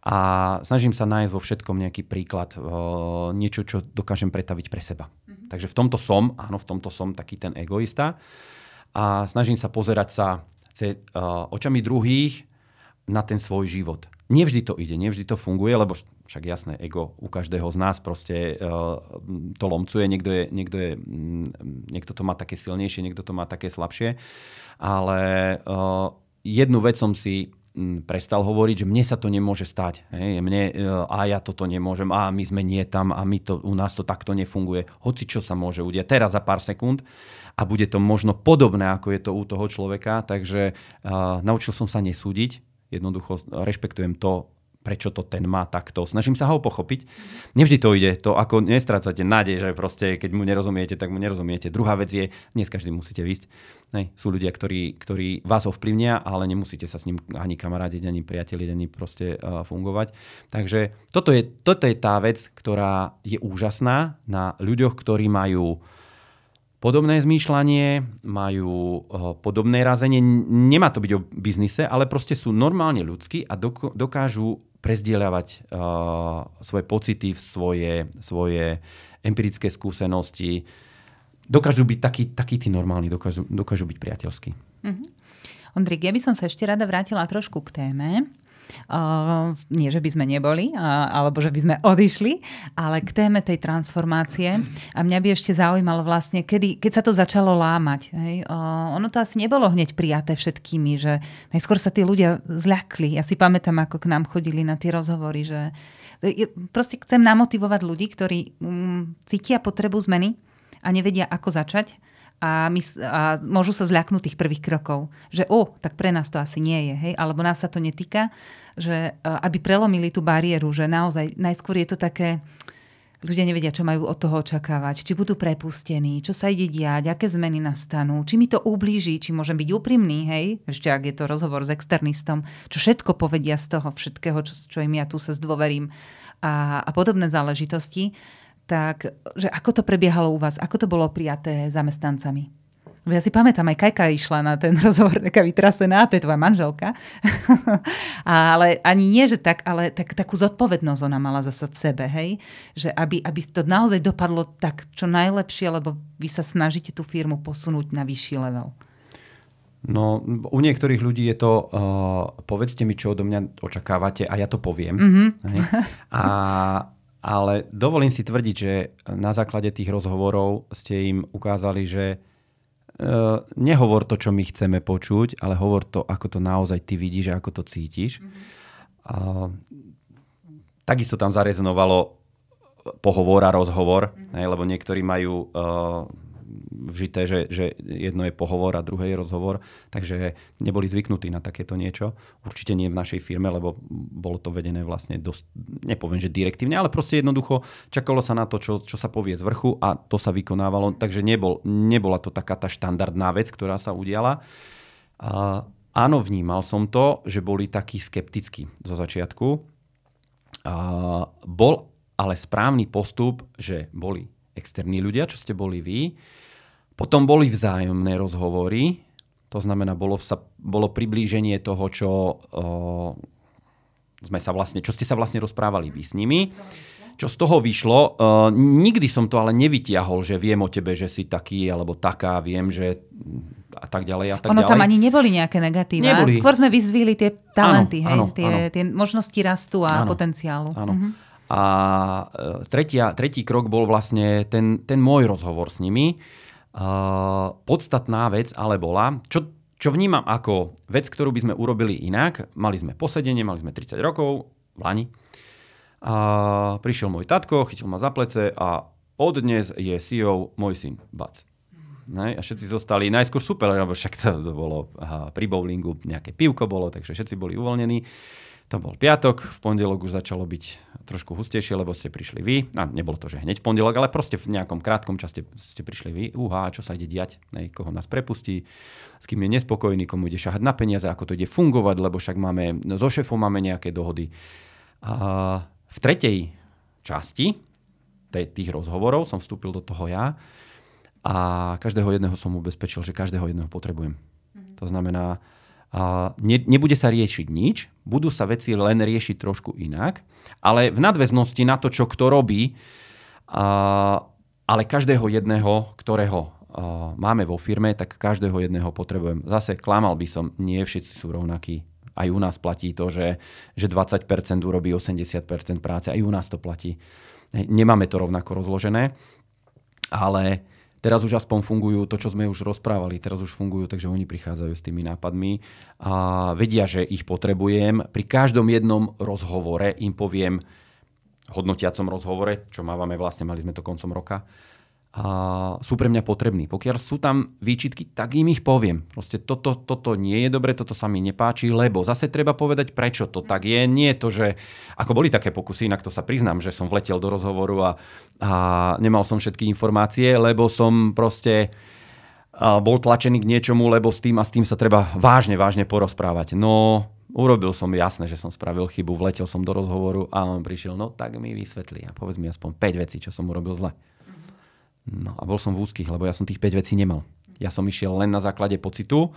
a snažím sa nájsť vo všetkom nejaký príklad, niečo, čo dokážem pretaviť pre seba. Mm-hmm. Takže v tomto som, áno, v tomto som taký ten egoista a snažím sa pozerať sa očami druhých na ten svoj život. Nevždy to ide, nevždy to funguje, lebo však jasné, ego u každého z nás proste uh, to lomcuje, niekto, je, niekto, je, um, niekto to má také silnejšie, niekto to má také slabšie, ale uh, jednu vec som si prestal hovoriť, že mne sa to nemôže stať. Hej, mne, e, a ja toto nemôžem, a my sme nie tam, a my to, u nás to takto nefunguje. Hoci čo sa môže udiať teraz za pár sekúnd a bude to možno podobné, ako je to u toho človeka, takže uh, naučil som sa nesúdiť, jednoducho rešpektujem to, prečo to ten má takto. Snažím sa ho pochopiť. Nevždy to ide, to ako nestrácate nádej, že proste keď mu nerozumiete, tak mu nerozumiete. Druhá vec je, dnes každý musíte vysť. Nej, sú ľudia, ktorí, ktorí vás ovplyvnia, ale nemusíte sa s ním ani kamarádiť, ani priateliť, ani proste uh, fungovať. Takže toto je, toto je tá vec, ktorá je úžasná na ľuďoch, ktorí majú podobné zmýšľanie, majú podobné razenie. Nemá to byť o biznise, ale proste sú normálne ľudskí a dokážu prezdieľavať uh, svoje pocity, svoje, svoje empirické skúsenosti. Dokážu byť takí, takí tí normálni, dokážu, dokážu byť priateľskí. Mm-hmm. Ondrik, ja by som sa ešte rada vrátila trošku k téme. Uh, nie, že by sme neboli, uh, alebo že by sme [LAUGHS] odišli, ale k téme tej transformácie. A mňa by ešte zaujímalo vlastne, kedy, keď sa to začalo lámať. Hej? Uh, ono to asi nebolo hneď prijaté všetkými, že najskôr sa tí ľudia zľakli. Ja si pamätám, ako k nám chodili na tie rozhovory, že proste chcem namotivovať ľudí, ktorí um, cítia potrebu zmeny a nevedia, ako začať a, my, a môžu sa zľaknúť tých prvých krokov. Že o, tak pre nás to asi nie je, hej, alebo nás sa to netýka, že aby prelomili tú bariéru, že naozaj najskôr je to také, ľudia nevedia, čo majú od toho očakávať, či budú prepustení, čo sa ide diať, aké zmeny nastanú, či mi to ublíži, či môžem byť úprimný, hej, ešte ak je to rozhovor s externistom, čo všetko povedia z toho všetkého, čo, čo im ja tu sa zdôverím a, a podobné záležitosti tak že ako to prebiehalo u vás, ako to bolo prijaté zamestnancami? Ja si pamätám, aj Kajka išla na ten [LAUGHS] rozhovor taká vytrasená, to je tvoja manželka. [LAUGHS] ale ani nie, že tak, ale tak, takú zodpovednosť ona mala zase v sebe, hej? Že aby, aby to naozaj dopadlo tak čo najlepšie, lebo vy sa snažíte tú firmu posunúť na vyšší level. No, u niektorých ľudí je to, uh, povedzte mi, čo odo mňa očakávate a ja to poviem. Mm-hmm. A ale dovolím si tvrdiť, že na základe tých rozhovorov ste im ukázali, že uh, nehovor to, čo my chceme počuť, ale hovor to, ako to naozaj ty vidíš a ako to cítiš. Mm-hmm. Uh, takisto tam zarezonovalo pohovor a rozhovor, mm-hmm. ne, lebo niektorí majú uh, vžité, že, že jedno je pohovor a druhé je rozhovor, takže neboli zvyknutí na takéto niečo. Určite nie v našej firme, lebo bolo to vedené vlastne dosť, nepoviem, že direktívne, ale proste jednoducho čakalo sa na to, čo, čo sa povie z vrchu a to sa vykonávalo, takže nebol, nebola to taká tá štandardná vec, ktorá sa udiala. A, áno, vnímal som to, že boli takí skeptickí zo začiatku. A, bol ale správny postup, že boli externí ľudia, čo ste boli vy, potom boli vzájomné rozhovory, to znamená, bolo, sa, bolo priblíženie toho, čo, o, sme sa vlastne, čo ste sa vlastne rozprávali vy s nimi. Čo z toho vyšlo, uh, nikdy som to ale nevytiahol, že viem o tebe, že si taký alebo taká, viem, že a tak ďalej a tak ono ďalej. tam ani neboli nejaké negatíva. Neboli. Skôr sme vyzvili tie talenty, áno, hej, áno, tie, áno. tie možnosti rastu a áno, potenciálu. Áno. Uh-huh. A e, tretia, tretí krok bol vlastne ten, ten môj rozhovor s nimi, Uh, podstatná vec ale bola, čo, čo vnímam ako vec, ktorú by sme urobili inak. Mali sme posedenie, mali sme 30 rokov v Lani. A prišiel môj tatko, chytil ma za plece a od dnes je CEO môj syn Bac. A všetci zostali najskôr super, lebo však to, bolo pri bowlingu, nejaké pivko bolo, takže všetci boli uvoľnení. To bol piatok, v pondelok už začalo byť trošku hustejšie, lebo ste prišli vy. A nebolo to, že hneď pondelok, ale proste v nejakom krátkom čase ste prišli vy. Uha, čo sa ide diať, ne, koho nás prepustí, s kým je nespokojný, komu ide šahať na peniaze, ako to ide fungovať, lebo však máme, no, so šéfom máme nejaké dohody. A v tretej časti tých rozhovorov som vstúpil do toho ja a každého jedného som ubezpečil, že každého jedného potrebujem. Mm-hmm. To znamená, ne, nebude sa riešiť nič, budú sa veci len riešiť trošku inak, ale v nadväznosti na to, čo kto robí, a, ale každého jedného, ktorého máme vo firme, tak každého jedného potrebujem. Zase klamal by som, nie všetci sú rovnakí. Aj u nás platí to, že, že 20% urobí 80% práce. Aj u nás to platí. Nemáme to rovnako rozložené, ale Teraz už aspoň fungujú to, čo sme už rozprávali, teraz už fungujú, takže oni prichádzajú s tými nápadmi a vedia, že ich potrebujem. Pri každom jednom rozhovore im poviem, hodnotiacom rozhovore, čo mávame vlastne, mali sme to koncom roka, a sú pre mňa potrební. Pokiaľ sú tam výčitky, tak im ich poviem. Proste toto, toto nie je dobre, toto sa mi nepáči, lebo zase treba povedať, prečo to tak je. Nie je to, že ako boli také pokusy, inak to sa priznám, že som vletel do rozhovoru a, a nemal som všetky informácie, lebo som proste bol tlačený k niečomu, lebo s tým a s tým sa treba vážne, vážne porozprávať. No, urobil som jasné, že som spravil chybu, vletel som do rozhovoru a on prišiel, no tak mi vysvetlí a povedz mi aspoň 5 vecí, čo som urobil zle. No a bol som v úzkých, lebo ja som tých 5 vecí nemal. Ja som išiel len na základe pocitu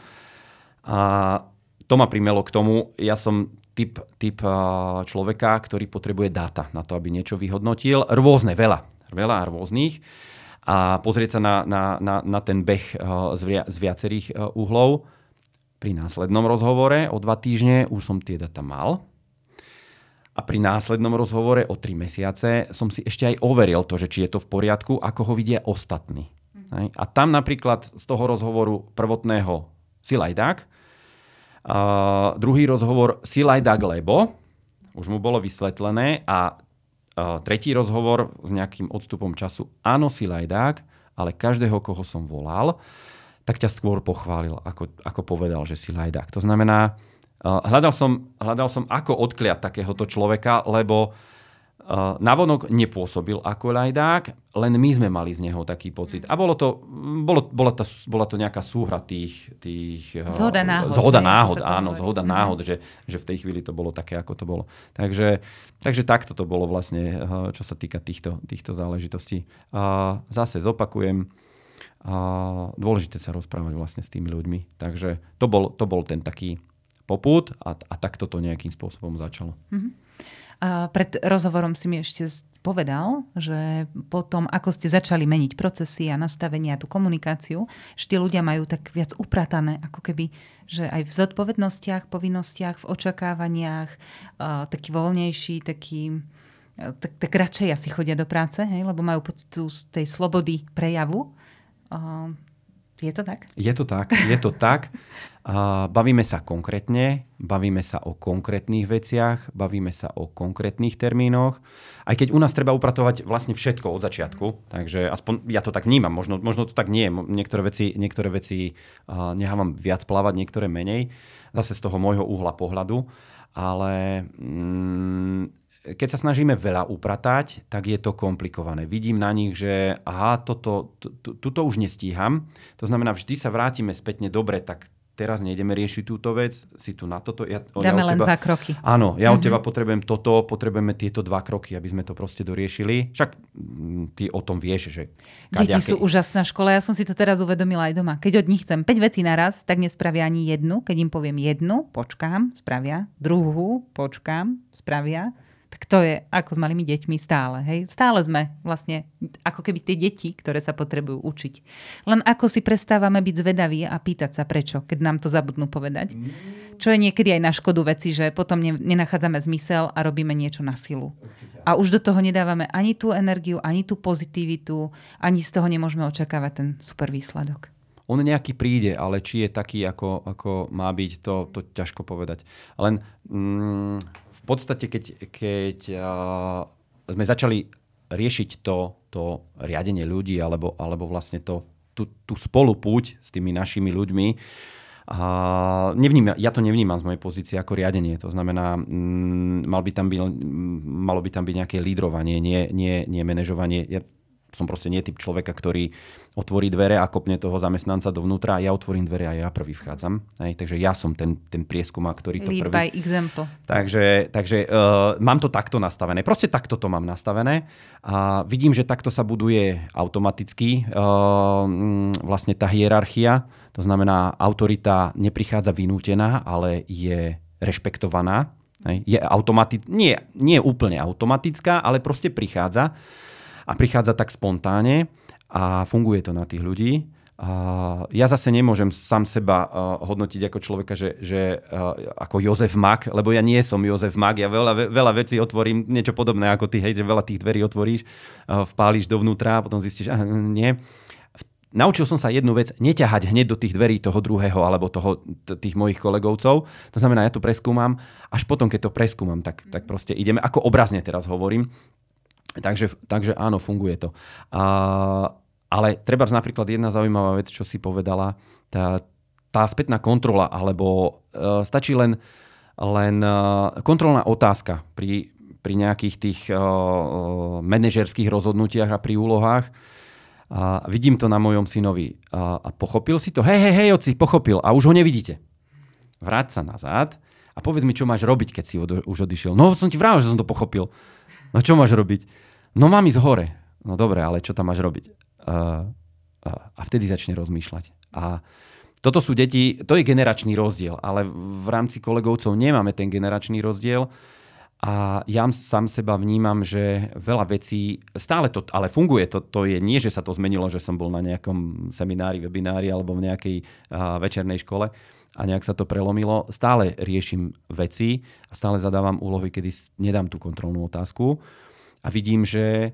a to ma primelo k tomu, ja som typ, typ človeka, ktorý potrebuje dáta na to, aby niečo vyhodnotil. Rôzne, veľa. Veľa rôznych. A pozrieť sa na, na, na, na ten beh z, via, z viacerých uhlov. Pri následnom rozhovore o dva týždne už som tie data mal. A pri následnom rozhovore o tri mesiace som si ešte aj overil to, že či je to v poriadku, ako ho vidia ostatní. Mm. A tam napríklad z toho rozhovoru prvotného si lajdák, a druhý rozhovor si lajdák, lebo už mu bolo vysvetlené a tretí rozhovor s nejakým odstupom času, áno, si lajdák, ale každého, koho som volal, tak ťa skôr pochválil, ako, ako povedal, že si lajdák. To znamená, hľadal som, hľadal som ako odkliať takéhoto človeka, lebo navonok nepôsobil ako lajdák, len my sme mali z neho taký pocit. A bolo to, bolo, bola, to, bola to nejaká súhra tých... tých zhoda náhod. Zhoda náhod, áno, zhoda náhod, že, že v tej chvíli to bolo také, ako to bolo. Takže, takže takto to bolo vlastne, čo sa týka týchto, týchto záležitostí. Zase zopakujem, dôležité sa rozprávať vlastne s tými ľuďmi. Takže to bol, to bol ten taký poput a, a takto to nejakým spôsobom začalo. Mm-hmm. A pred rozhovorom si mi ešte povedal, že potom, ako ste začali meniť procesy a nastavenie a tú komunikáciu, že tí ľudia majú tak viac upratané, ako keby, že aj v zodpovednostiach, povinnostiach, v očakávaniach, uh, taký voľnejší, taký, tak, tak radšej asi chodia do práce, hej, lebo majú pocit tej slobody prejavu. Uh, je to tak? Je to tak, je to tak. Bavíme sa konkrétne, bavíme sa o konkrétnych veciach, bavíme sa o konkrétnych termínoch. Aj keď u nás treba upratovať vlastne všetko od začiatku, takže aspoň ja to tak vnímam, možno, možno to tak nie je. Niektoré veci, niektoré veci nechávam viac plávať, niektoré menej, zase z toho môjho uhla pohľadu. Ale mm, keď sa snažíme veľa upratať, tak je to komplikované. Vidím na nich, že aha, toto, tuto už nestíham. To znamená, vždy sa vrátime spätne dobre, tak teraz nejdeme riešiť túto vec, si tu na toto. Ja, Dáme ja len teba, dva kroky. Áno, ja mm-hmm. od teba potrebujem toto, potrebujeme tieto dva kroky, aby sme to proste doriešili. Však mm, ty o tom vieš, že... Deti sú úžasná škola, ja som si to teraz uvedomila aj doma. Keď od nich chcem 5 vecí naraz, tak nespravia ani jednu. Keď im poviem jednu, počkám, spravia. Druhú, počkám, spravia tak to je ako s malými deťmi stále. Hej? Stále sme vlastne ako keby tie deti, ktoré sa potrebujú učiť. Len ako si prestávame byť zvedaví a pýtať sa prečo, keď nám to zabudnú povedať. Čo je niekedy aj na škodu veci, že potom nenachádzame zmysel a robíme niečo na silu. A už do toho nedávame ani tú energiu, ani tú pozitivitu, ani z toho nemôžeme očakávať ten super výsledok. On nejaký príde, ale či je taký, ako, ako má byť, to, to ťažko povedať. Len mm, v podstate, keď, keď uh, sme začali riešiť to, to riadenie ľudí alebo, alebo vlastne to, tú, tú spolupúť s tými našimi ľuďmi, a nevnímam, ja to nevnímam z mojej pozície ako riadenie. To znamená, mm, mal by tam byť, malo by tam byť nejaké lídrovanie, nie, nie, nie manažovanie. Ja som proste nie typ človeka, ktorý otvorí dvere a kopne toho zamestnanca dovnútra ja otvorím dvere a ja prvý vchádzam. Hej, takže ja som ten, ten prieskum, ktorý to Lead prvý... by example. Takže, takže uh, mám to takto nastavené. Proste takto to mám nastavené a vidím, že takto sa buduje automaticky uh, vlastne tá hierarchia. To znamená, autorita neprichádza vynútená, ale je rešpektovaná. Hej. Je automati- nie, nie úplne automatická, ale proste prichádza a prichádza tak spontánne a funguje to na tých ľudí. A ja zase nemôžem sám seba uh, hodnotiť ako človeka, že, že uh, ako Jozef Mak, lebo ja nie som Jozef Mak, ja veľa, veľa vecí otvorím, niečo podobné ako ty, hej, že veľa tých dverí otvoríš, uh, vpálíš dovnútra a potom zistíš, uh, nie. Naučil som sa jednu vec, neťahať hneď do tých dverí toho druhého alebo toho, t- tých mojich kolegovcov. To znamená, ja to preskúmam, až potom, keď to preskúmam, tak, tak proste ideme, ako obrazne teraz hovorím, Takže, takže áno, funguje to. A, ale treba napríklad jedna zaujímavá vec, čo si povedala, tá, tá spätná kontrola, alebo uh, stačí len, len uh, kontrolná otázka pri, pri nejakých tých uh, manažerských rozhodnutiach a pri úlohách. A vidím to na mojom synovi. A, a pochopil si to? Hej, hej, hej, oci, pochopil. A už ho nevidíte. Vráť sa nazad a povedz mi, čo máš robiť, keď si od, už odišiel. No, som ti vravil, že som to pochopil. No čo máš robiť? No mám ísť hore. No dobre, ale čo tam máš robiť? A vtedy začne rozmýšľať. A toto sú deti, to je generačný rozdiel, ale v rámci kolegovcov nemáme ten generačný rozdiel. A ja sám seba vnímam, že veľa vecí, stále to, ale funguje to, to je nie, že sa to zmenilo, že som bol na nejakom seminári, webinári alebo v nejakej uh, večernej škole a nejak sa to prelomilo. Stále riešim veci a stále zadávam úlohy, kedy nedám tú kontrolnú otázku a vidím, že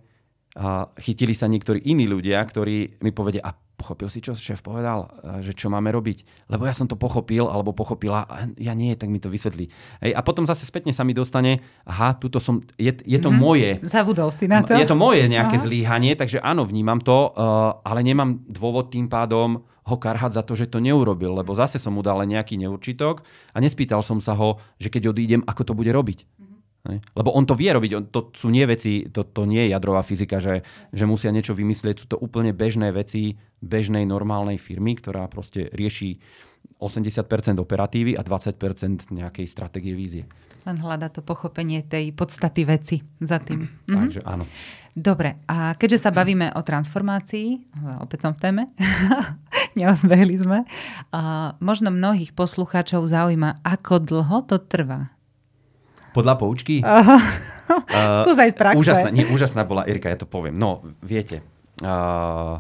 chytili sa niektorí iní ľudia, ktorí mi povedia, a pochopil si, čo šéf povedal, že čo máme robiť? Lebo ja som to pochopil, alebo pochopila, a ja nie, tak mi to vysvetlí. Hej, a potom zase spätne sa mi dostane, aha, tuto som, je, je to mm, moje. Zavudol si na to. Je to moje nejaké aha. zlíhanie, takže áno, vnímam to, uh, ale nemám dôvod tým pádom ho karhať za to, že to neurobil, lebo zase som mu dal nejaký neurčitok a nespýtal som sa ho, že keď odídem, ako to bude robiť. Lebo on to vie robiť, on, to sú nie veci, to, to nie je jadrová fyzika, že, že musia niečo vymyslieť, sú to úplne bežné veci bežnej normálnej firmy, ktorá proste rieši 80% operatívy a 20% nejakej stratégie vízie. Len hľada to pochopenie tej podstaty veci za tým. Mhm. Takže áno. Dobre, a keďže sa bavíme o transformácii, opäť som v téme, [LAUGHS] neozbehli sme, a možno mnohých poslucháčov zaujíma, ako dlho to trvá podľa poučky? Uh, Skús aj z praxe. Úžasná, nie, úžasná bola Erika, ja to poviem. No, viete, uh,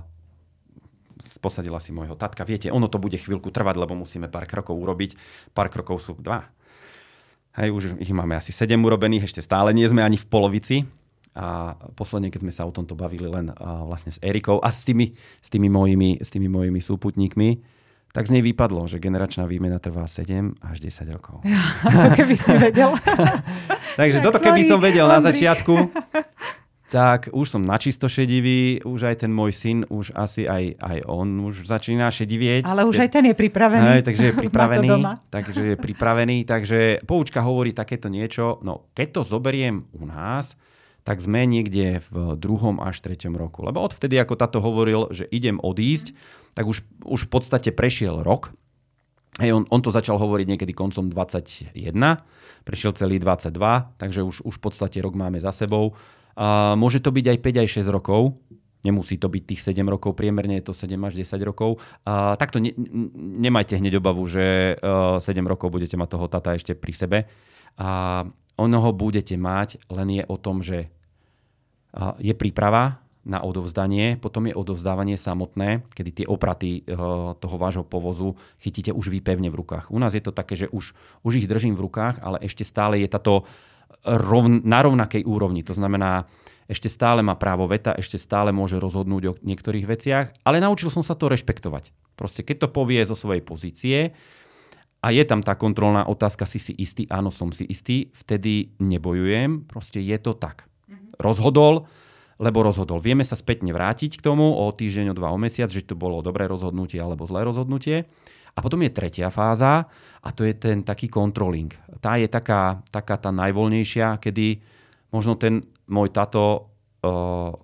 posadila si môjho tatka. Viete, ono to bude chvíľku trvať, lebo musíme pár krokov urobiť. Pár krokov sú dva. Hej, už ich máme asi sedem urobených, ešte stále nie sme ani v polovici. A posledne, keď sme sa o tomto bavili len uh, vlastne s Erikou a s tými, s tými, mojimi, s tými mojimi súputníkmi, tak z nej vypadlo, že generačná výmena trvá 7 až 10 rokov. Ja, [LAUGHS] to keby si vedel. [LAUGHS] Takže toto keby som vedel na začiatku, [LAUGHS] tak už som načisto šedivý, už aj ten môj syn, už asi aj, aj on už začína šedivieť. Ale už aj ten je pripravený. Aj, takže je pripravený. takže je pripravený. Takže poučka hovorí takéto niečo. No, keď to zoberiem u nás, tak sme niekde v druhom až treťom roku. Lebo odvtedy, ako táto hovoril, že idem odísť, tak už, už v podstate prešiel rok. Hej, on, on to začal hovoriť niekedy koncom 21, prešiel celý 22, takže už, už v podstate rok máme za sebou. A môže to byť aj 5 aj 6 rokov, nemusí to byť tých 7 rokov, priemerne je to 7 až 10 rokov. A takto ne, nemajte hneď obavu, že uh, 7 rokov budete mať toho tata ešte pri sebe. A ono budete mať, len je o tom, že je príprava, na odovzdanie, potom je odovzdávanie samotné, kedy tie opraty eh, toho vášho povozu chytíte už vy v rukách. U nás je to také, že už, už ich držím v rukách, ale ešte stále je táto rovn, na rovnakej úrovni. To znamená, ešte stále má právo veta, ešte stále môže rozhodnúť o niektorých veciach, ale naučil som sa to rešpektovať. Proste keď to povie zo svojej pozície a je tam tá kontrolná otázka, si si istý, áno, som si istý, vtedy nebojujem, proste je to tak. Rozhodol, lebo rozhodol. Vieme sa spätne vrátiť k tomu o týždeň, o dva, o mesiac, že to bolo dobré rozhodnutie alebo zlé rozhodnutie. A potom je tretia fáza a to je ten taký controlling. Tá je taká, taká tá najvoľnejšia, kedy možno ten môj tato uh,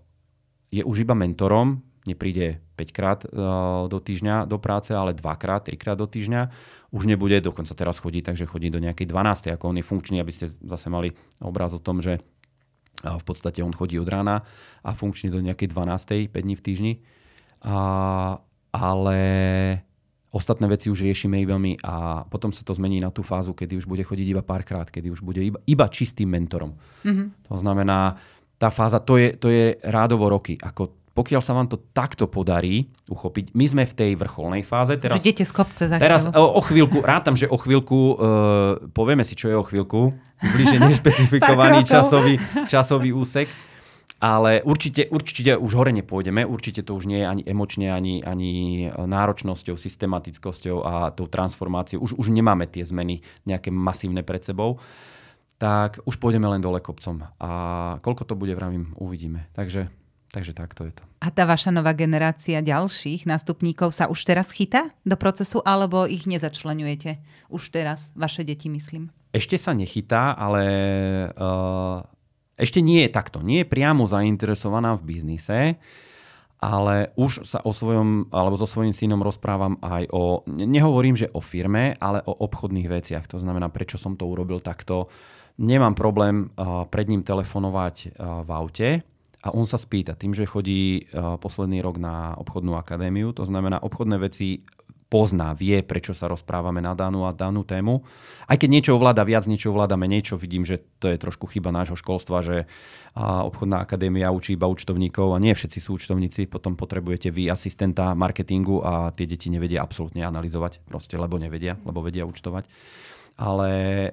je už iba mentorom, nepríde 5 krát uh, do týždňa do práce, ale 2 krát, 3 krát do týždňa. Už nebude, dokonca teraz chodí, takže chodí do nejakej 12. ako on je funkčný, aby ste zase mali obraz o tom, že a v podstate on chodí od rána a funkčne do nejakej 12. 5 dní v týždni. A, ale ostatné veci už riešime iba my a potom sa to zmení na tú fázu, kedy už bude chodiť iba párkrát, kedy už bude iba, iba čistým mentorom. Mm-hmm. To znamená, tá fáza, to je, to je rádovo roky. Ako pokiaľ sa vám to takto podarí uchopiť, my sme v tej vrcholnej fáze. Teraz, Že z kopce za Teraz o, o chvíľku, rátam, že o chvíľku, uh, povieme si, čo je o chvíľku, bliže nešpecifikovaný [LAUGHS] časový, časový úsek. Ale určite, určite už hore nepôjdeme, určite to už nie je ani emočne, ani, ani náročnosťou, systematickosťou a tou transformáciou. Už, už nemáme tie zmeny nejaké masívne pred sebou tak už pôjdeme len dole kopcom. A koľko to bude, vravím, uvidíme. Takže Takže takto je to. A tá vaša nová generácia ďalších nástupníkov sa už teraz chytá do procesu, alebo ich nezačlenujete už teraz, vaše deti, myslím? Ešte sa nechytá, ale uh, ešte nie je takto. Nie je priamo zainteresovaná v biznise, ale už sa o svojom, alebo so svojím synom rozprávam aj o, nehovorím, že o firme, ale o obchodných veciach. To znamená, prečo som to urobil takto. Nemám problém uh, pred ním telefonovať uh, v aute, a on sa spýta, tým, že chodí uh, posledný rok na obchodnú akadémiu, to znamená obchodné veci pozná, vie, prečo sa rozprávame na danú a danú tému. Aj keď niečo ovláda viac, niečo ovláda menej, čo vidím, že to je trošku chyba nášho školstva, že obchodná akadémia učí iba účtovníkov a nie všetci sú účtovníci, potom potrebujete vy asistenta marketingu a tie deti nevedia absolútne analyzovať, proste, lebo nevedia, lebo vedia účtovať. Ale e,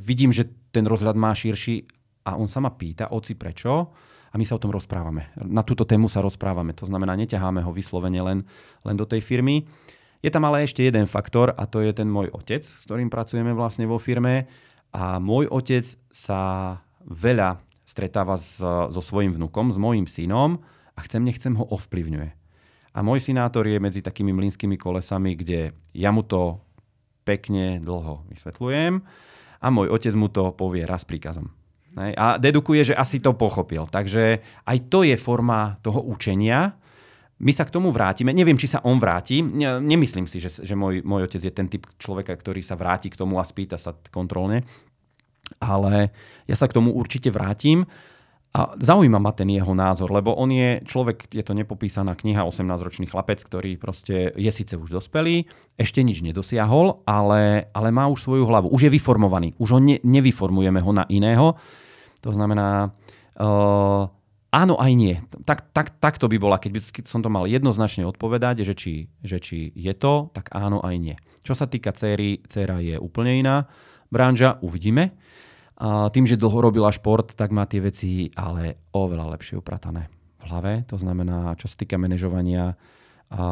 vidím, že ten rozhľad má širší a on sa ma pýta, oci prečo? A my sa o tom rozprávame. Na túto tému sa rozprávame. To znamená, neťaháme ho vyslovene len, len do tej firmy. Je tam ale ešte jeden faktor a to je ten môj otec, s ktorým pracujeme vlastne vo firme. A môj otec sa veľa stretáva s, so svojím vnukom, s môjim synom a chcem, nechcem ho ovplyvňuje. A môj synátor je medzi takými mlínskymi kolesami, kde ja mu to pekne dlho vysvetľujem a môj otec mu to povie raz príkazom. A dedukuje, že asi to pochopil. Takže aj to je forma toho učenia, my sa k tomu vrátime. Neviem, či sa on vráti. Nemyslím si, že, že môj, môj otec je ten typ človeka, ktorý sa vráti k tomu a spýta sa kontrolne. Ale ja sa k tomu určite vrátim. A zaujíma ma ten jeho názor, lebo on je človek, je to nepopísaná kniha, 18-ročný chlapec, ktorý proste je síce už dospelý, ešte nič nedosiahol, ale, ale má už svoju hlavu. Už je vyformovaný. Už ho ne, nevyformujeme ho na iného. To znamená, uh, Áno aj nie. Tak, tak, tak to by bola, keď by som to mal jednoznačne odpovedať, že či, že či je to, tak áno aj nie. Čo sa týka céry, céra je úplne iná branža, uvidíme. A tým, že dlho robila šport, tak má tie veci ale oveľa lepšie upratané v hlave. To znamená, čo sa týka manažovania, a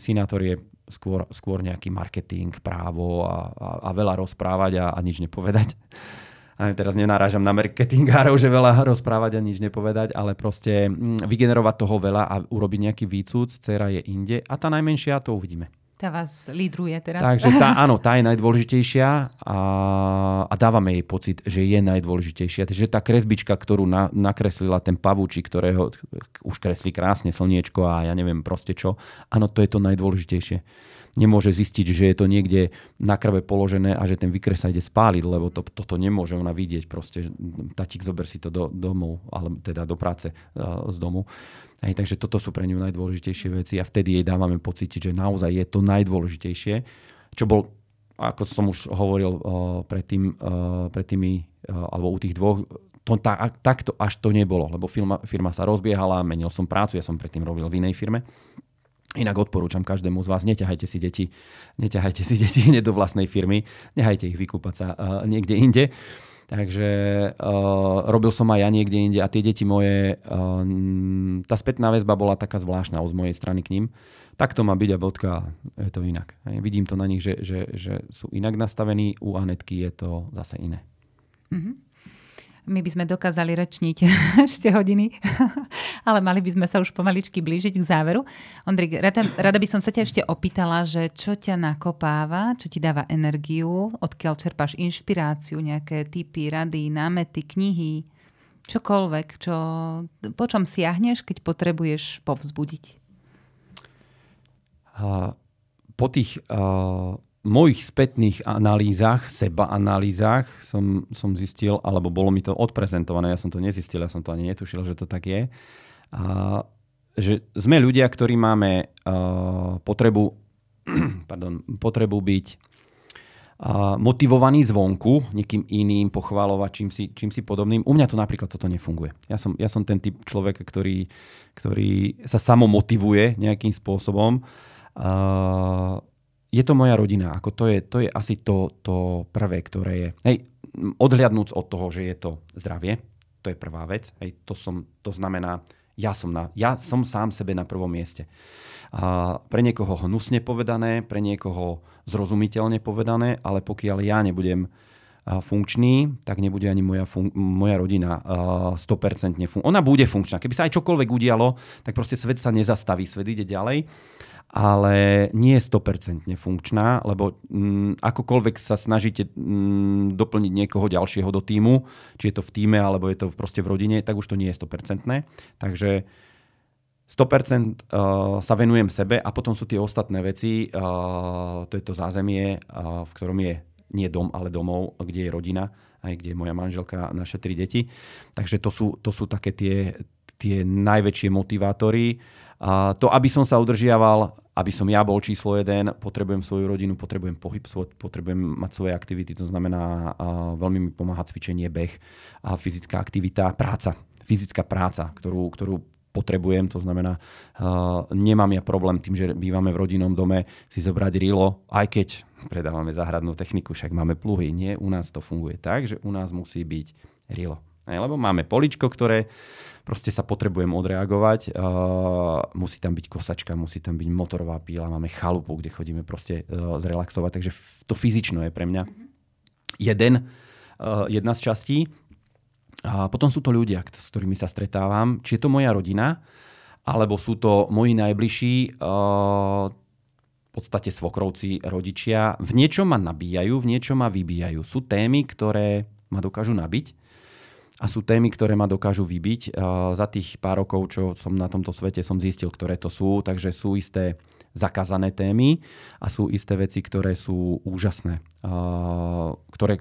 sinátor je skôr, skôr nejaký marketing, právo a, a, a veľa rozprávať a, a nič nepovedať a teraz nenarážam na marketingárov, že veľa rozprávať a nič nepovedať, ale proste mm, vygenerovať toho veľa a urobiť nejaký výcud, dcera je inde a tá najmenšia, to uvidíme. Tá vás lídruje teraz. Takže tá, áno, tá je najdôležitejšia a, a dávame jej pocit, že je najdôležitejšia. Takže tá kresbička, ktorú na, nakreslila ten pavúči, ktorého už kreslí krásne slniečko a ja neviem proste čo, áno, to je to najdôležitejšie nemôže zistiť, že je to niekde na krve položené a že ten vykres sa ide spáliť, lebo to, toto nemôže ona vidieť. Proste tatík zober si to do domov, ale teda do práce z domu. Hej, takže toto sú pre ňu najdôležitejšie veci a vtedy jej dávame pocítiť, že naozaj je to najdôležitejšie, čo bol, ako som už hovoril uh, predtým, uh, pred tými, uh, alebo u tých dvoch, to, tá, takto až to nebolo, lebo firma, firma sa rozbiehala, menil som prácu, ja som predtým robil v inej firme Inak odporúčam každému z vás, neťahajte si deti, neťahajte si deti [LAUGHS] do vlastnej firmy, nechajte ich vykúpať sa uh, niekde inde. Takže uh, robil som aj ja niekde inde a tie deti moje, uh, tá spätná väzba bola taká zvláštna z mojej strany k ním. Tak to má byť a bodka, je to inak. Vidím to na nich, že, že, že sú inak nastavení, u Anetky je to zase iné. Mm-hmm. My by sme dokázali rečniť [LAUGHS] ešte hodiny, [LAUGHS] ale mali by sme sa už pomaličky blížiť k záveru. Ondrik, rada, rada by som sa ťa ešte opýtala, že čo ťa nakopáva, čo ti dáva energiu, odkiaľ čerpáš inšpiráciu, nejaké typy, rady, námety, knihy, čokoľvek, čo, po čom siahneš, keď potrebuješ povzbudiť? Po tých uh, mojich spätných analýzach, seba analýzach som, som zistil, alebo bolo mi to odprezentované, ja som to nezistil, ja som to ani netušil, že to tak je, a, že sme ľudia, ktorí máme uh, potrebu, [CLEARS THROAT] pardon, potrebu byť uh, motivovaní zvonku, niekým iným, pochválovať čím si, čím si podobným. U mňa to napríklad toto nefunguje. Ja som, ja som ten typ človeka, ktorý, ktorý sa samomotivuje nejakým spôsobom. Uh, je to moja rodina. Ako to, je, to je asi to, to prvé, ktoré je. Hej, odhliadnúc od toho, že je to zdravie, to je prvá vec. Hej, to, som, to znamená, ja som, na, ja som sám sebe na prvom mieste. A pre niekoho hnusne povedané, pre niekoho zrozumiteľne povedané, ale pokiaľ ja nebudem funkčný, tak nebude ani moja, fun- moja rodina uh, 100% funkčná. Ona bude funkčná. Keby sa aj čokoľvek udialo, tak proste svet sa nezastaví, svet ide ďalej ale nie je 100% funkčná, lebo mm, akokoľvek sa snažíte mm, doplniť niekoho ďalšieho do týmu, či je to v týme, alebo je to proste v rodine, tak už to nie je 100%. Takže 100% uh, sa venujem sebe a potom sú tie ostatné veci, uh, to je to zázemie, uh, v ktorom je nie dom, ale domov, kde je rodina, aj kde je moja manželka, naše tri deti. Takže to sú, to sú také tie, tie najväčšie motivátory. To, aby som sa udržiaval, aby som ja bol číslo jeden, potrebujem svoju rodinu, potrebujem pohyb, potrebujem mať svoje aktivity, to znamená, veľmi mi pomáha cvičenie, beh, fyzická aktivita, práca. Fyzická práca, ktorú, ktorú potrebujem, to znamená, uh, nemám ja problém tým, že bývame v rodinnom dome, si zobrať rilo, aj keď predávame záhradnú techniku, však máme pluhy. Nie, u nás to funguje tak, že u nás musí byť rilo. Lebo máme poličko, ktoré proste sa potrebujem odreagovať. Uh, musí tam byť kosačka, musí tam byť motorová píla, máme chalupu, kde chodíme proste uh, zrelaxovať. Takže to fyzično je pre mňa jeden, uh, jedna z častí. A potom sú to ľudia, s ktorými sa stretávam. Či je to moja rodina, alebo sú to moji najbližší, uh, v podstate svokrovci, rodičia. V niečom ma nabíjajú, v niečom ma vybíjajú. Sú témy, ktoré ma dokážu nabiť a sú témy, ktoré ma dokážu vybiť. Za tých pár rokov, čo som na tomto svete, som zistil, ktoré to sú, takže sú isté zakázané témy a sú isté veci, ktoré sú úžasné, ktoré,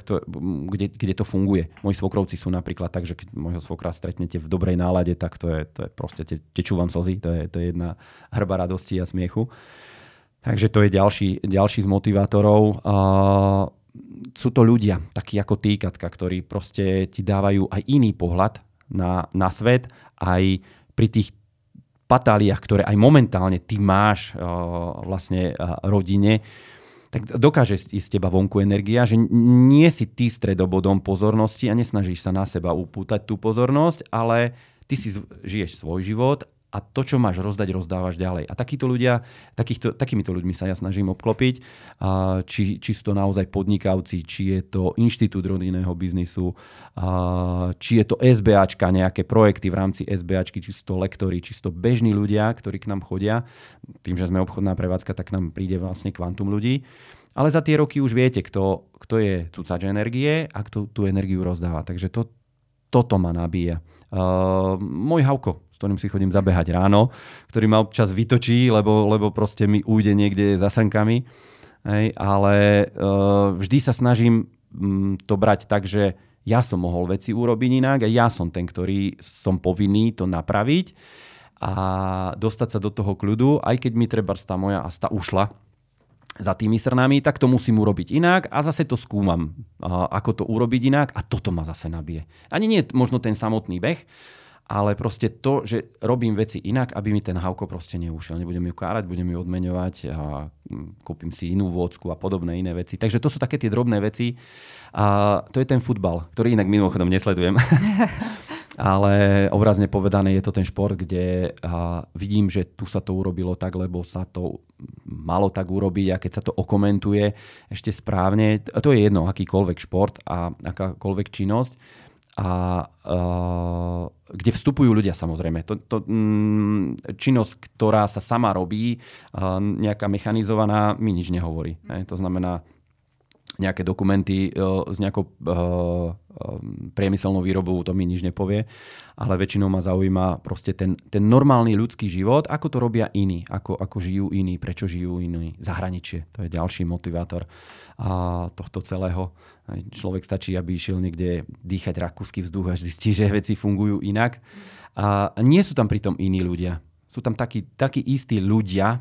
kde, kde to funguje. Moji svokrovci sú napríklad tak, že keď môjho svokra stretnete v dobrej nálade, tak to je, to je proste, te, tečú vám slzy, to je, to je jedna hrba radosti a smiechu. Takže to je ďalší, ďalší z motivátorov sú to ľudia, takí ako ty, Katka, ktorí proste ti dávajú aj iný pohľad na, na svet, aj pri tých patáliách, ktoré aj momentálne ty máš uh, vlastne uh, rodine, tak dokáže ísť z teba vonku energia, že nie si ty stredobodom pozornosti a nesnažíš sa na seba upútať tú pozornosť, ale ty si žiješ svoj život a to, čo máš rozdať, rozdávaš ďalej. A takíto ľudia, takýchto, takýmito ľuďmi sa ja snažím obklopiť, a či, či sú to naozaj podnikavci, či je to inštitút rodinného biznisu, a či je to SBAčka, nejaké projekty v rámci SBAčky, či sú to lektory, či sú to bežní ľudia, ktorí k nám chodia. Tým, že sme obchodná prevádzka, tak nám príde vlastne kvantum ľudí. Ale za tie roky už viete, kto, kto je cucač energie a kto tú energiu rozdáva. Takže to, toto ma nabíja. Uh, môj Havko, ktorým si chodím zabehať ráno, ktorý ma občas vytočí, lebo, lebo proste mi ujde niekde za srnkami. Hej, ale uh, vždy sa snažím um, to brať tak, že ja som mohol veci urobiť inak a ja som ten, ktorý som povinný to napraviť a dostať sa do toho kľudu, aj keď mi treba tá moja asta ušla za tými srnami, tak to musím urobiť inak a zase to skúmam, ako to urobiť inak a toto ma zase nabije. Ani nie možno ten samotný beh, ale proste to, že robím veci inak, aby mi ten havko proste neušiel. Nebudem ju kárať, budem ju odmeňovať a mm, kúpim si inú vôcku a podobné iné veci. Takže to sú také tie drobné veci. A to je ten futbal, ktorý inak mimochodom nesledujem. [LAUGHS] ale obrazne povedané je to ten šport, kde vidím, že tu sa to urobilo tak, lebo sa to malo tak urobiť a keď sa to okomentuje ešte správne, to je jedno, akýkoľvek šport a akákoľvek činnosť, a uh, kde vstupujú ľudia samozrejme. To, to, mm, činnosť, ktorá sa sama robí, uh, nejaká mechanizovaná, mi nič nehovorí. Ne? To znamená, nejaké dokumenty uh, s nejakou uh, priemyselnou výrobou, to mi nič nepovie, ale väčšinou ma zaujíma proste ten, ten normálny ľudský život, ako to robia iní, ako, ako žijú iní, prečo žijú iní, zahraničie, to je ďalší motivátor a tohto celého. Človek stačí, aby išiel niekde dýchať rakúsky vzduch, až zistí, že veci fungujú inak. A nie sú tam pritom iní ľudia. Sú tam takí, takí istí ľudia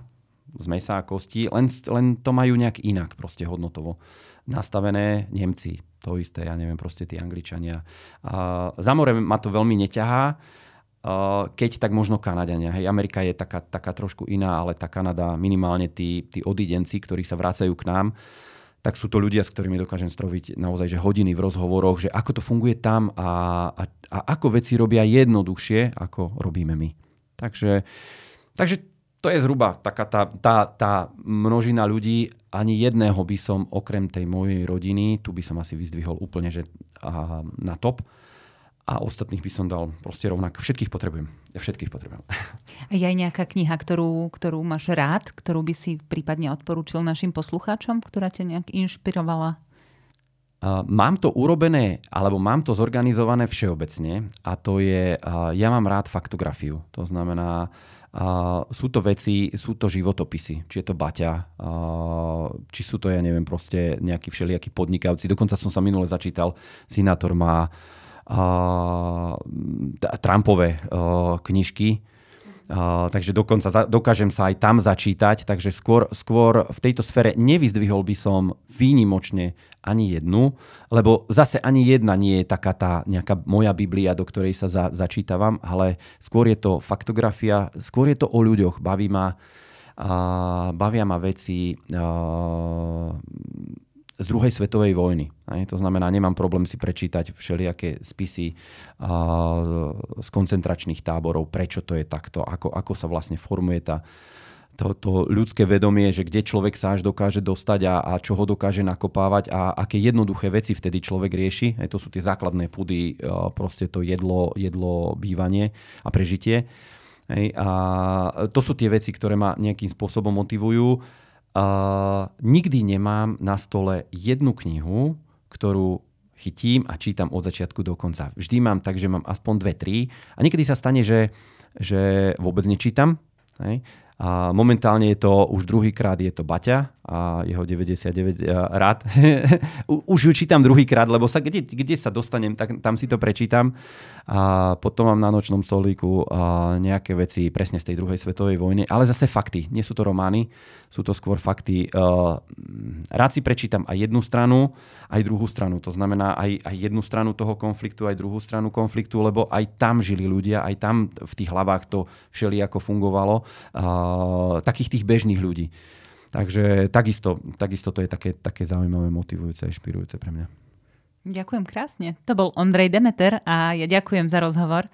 z mesa a kosti, len, len to majú nejak inak proste hodnotovo nastavené Nemci. To isté, ja neviem, proste tí Angličania. A za more ma to veľmi neťahá, keď tak možno Kanadania. Hej, Amerika je taká, taká trošku iná, ale tá Kanada, minimálne tí, tí odidenci, ktorí sa vracajú k nám, tak sú to ľudia, s ktorými dokážem stroviť naozaj že hodiny v rozhovoroch, že ako to funguje tam a, a, a ako veci robia jednoduchšie, ako robíme my. Takže, takže to je zhruba taká tá, tá, tá množina ľudí. Ani jedného by som okrem tej mojej rodiny, tu by som asi vyzdvihol úplne že, a, na top a ostatných by som dal proste rovnako. Všetkých potrebujem. Všetkých potrebujem. [LAUGHS] A je aj nejaká kniha, ktorú, ktorú máš rád, ktorú by si prípadne odporúčil našim poslucháčom, ktorá ťa nejak inšpirovala? Uh, mám to urobené, alebo mám to zorganizované všeobecne a to je, uh, ja mám rád faktografiu. To znamená, Uh, sú to veci, sú to životopisy, či je to Baťa, či sú to, ja neviem, proste nejakí všelijakí podnikavci. Dokonca som sa minule začítal, Sinátor má Trumpové knižky, Takže dokonca za, dokážem sa aj tam začítať, takže skôr, skôr v tejto sfére nevyzdvihol by som výnimočne ani jednu, lebo zase ani jedna nie je taká tá nejaká moja Biblia, do ktorej sa za, začítavam, ale skôr je to faktografia, skôr je to o ľuďoch, baví ma, uh, bavia ma veci uh, z druhej svetovej vojny. To znamená, nemám problém si prečítať všelijaké spisy z koncentračných táborov, prečo to je takto, ako, ako sa vlastne formuje tá, to, to ľudské vedomie, že kde človek sa až dokáže dostať a, a čo ho dokáže nakopávať a aké jednoduché veci vtedy človek rieši. To sú tie základné pudy, proste to jedlo, jedlo, bývanie a prežitie. A to sú tie veci, ktoré ma nejakým spôsobom motivujú. Nikdy nemám na stole jednu knihu, ktorú chytím a čítam od začiatku do konca. Vždy mám tak, že mám aspoň dve, tri a niekedy sa stane, že, že vôbec nečítam. Hej? A momentálne je to už druhýkrát je to Baťa a jeho 99 eh, rád. [LAUGHS] už ju čítam druhýkrát, lebo sa, kde, kde sa dostanem, tak tam si to prečítam. A potom mám na nočnom solíku nejaké veci presne z tej druhej svetovej vojny, ale zase fakty. Nie sú to romány, sú to skôr fakty. Rád si prečítam aj jednu stranu, aj druhú stranu. To znamená aj, aj jednu stranu toho konfliktu, aj druhú stranu konfliktu, lebo aj tam žili ľudia, aj tam v tých hlavách to všelijako fungovalo. Takých tých bežných ľudí. Takže takisto, takisto to je také, také zaujímavé, motivujúce inšpirujúce pre mňa. Ďakujem krásne. To bol Ondrej Demeter a ja ďakujem za rozhovor.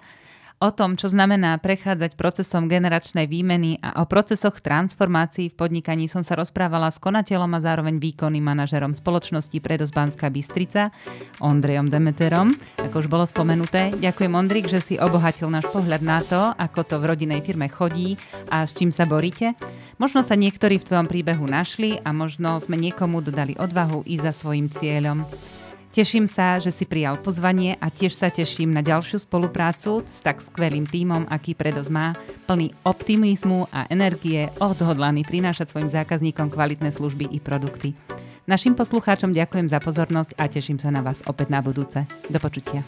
O tom, čo znamená prechádzať procesom generačnej výmeny a o procesoch transformácií v podnikaní som sa rozprávala s konateľom a zároveň výkonným manažerom spoločnosti Predos Banská Bystrica, Ondrejom Demeterom. Ako už bolo spomenuté, ďakujem Ondrik, že si obohatil náš pohľad na to, ako to v rodinej firme chodí a s čím sa boríte. Možno sa niektorí v tvojom príbehu našli a možno sme niekomu dodali odvahu i za svojim cieľom. Teším sa, že si prijal pozvanie a tiež sa teším na ďalšiu spoluprácu s tak skvelým tímom, aký Predos má, plný optimizmu a energie, odhodlaný prinášať svojim zákazníkom kvalitné služby i produkty. Našim poslucháčom ďakujem za pozornosť a teším sa na vás opäť na budúce. Do počutia.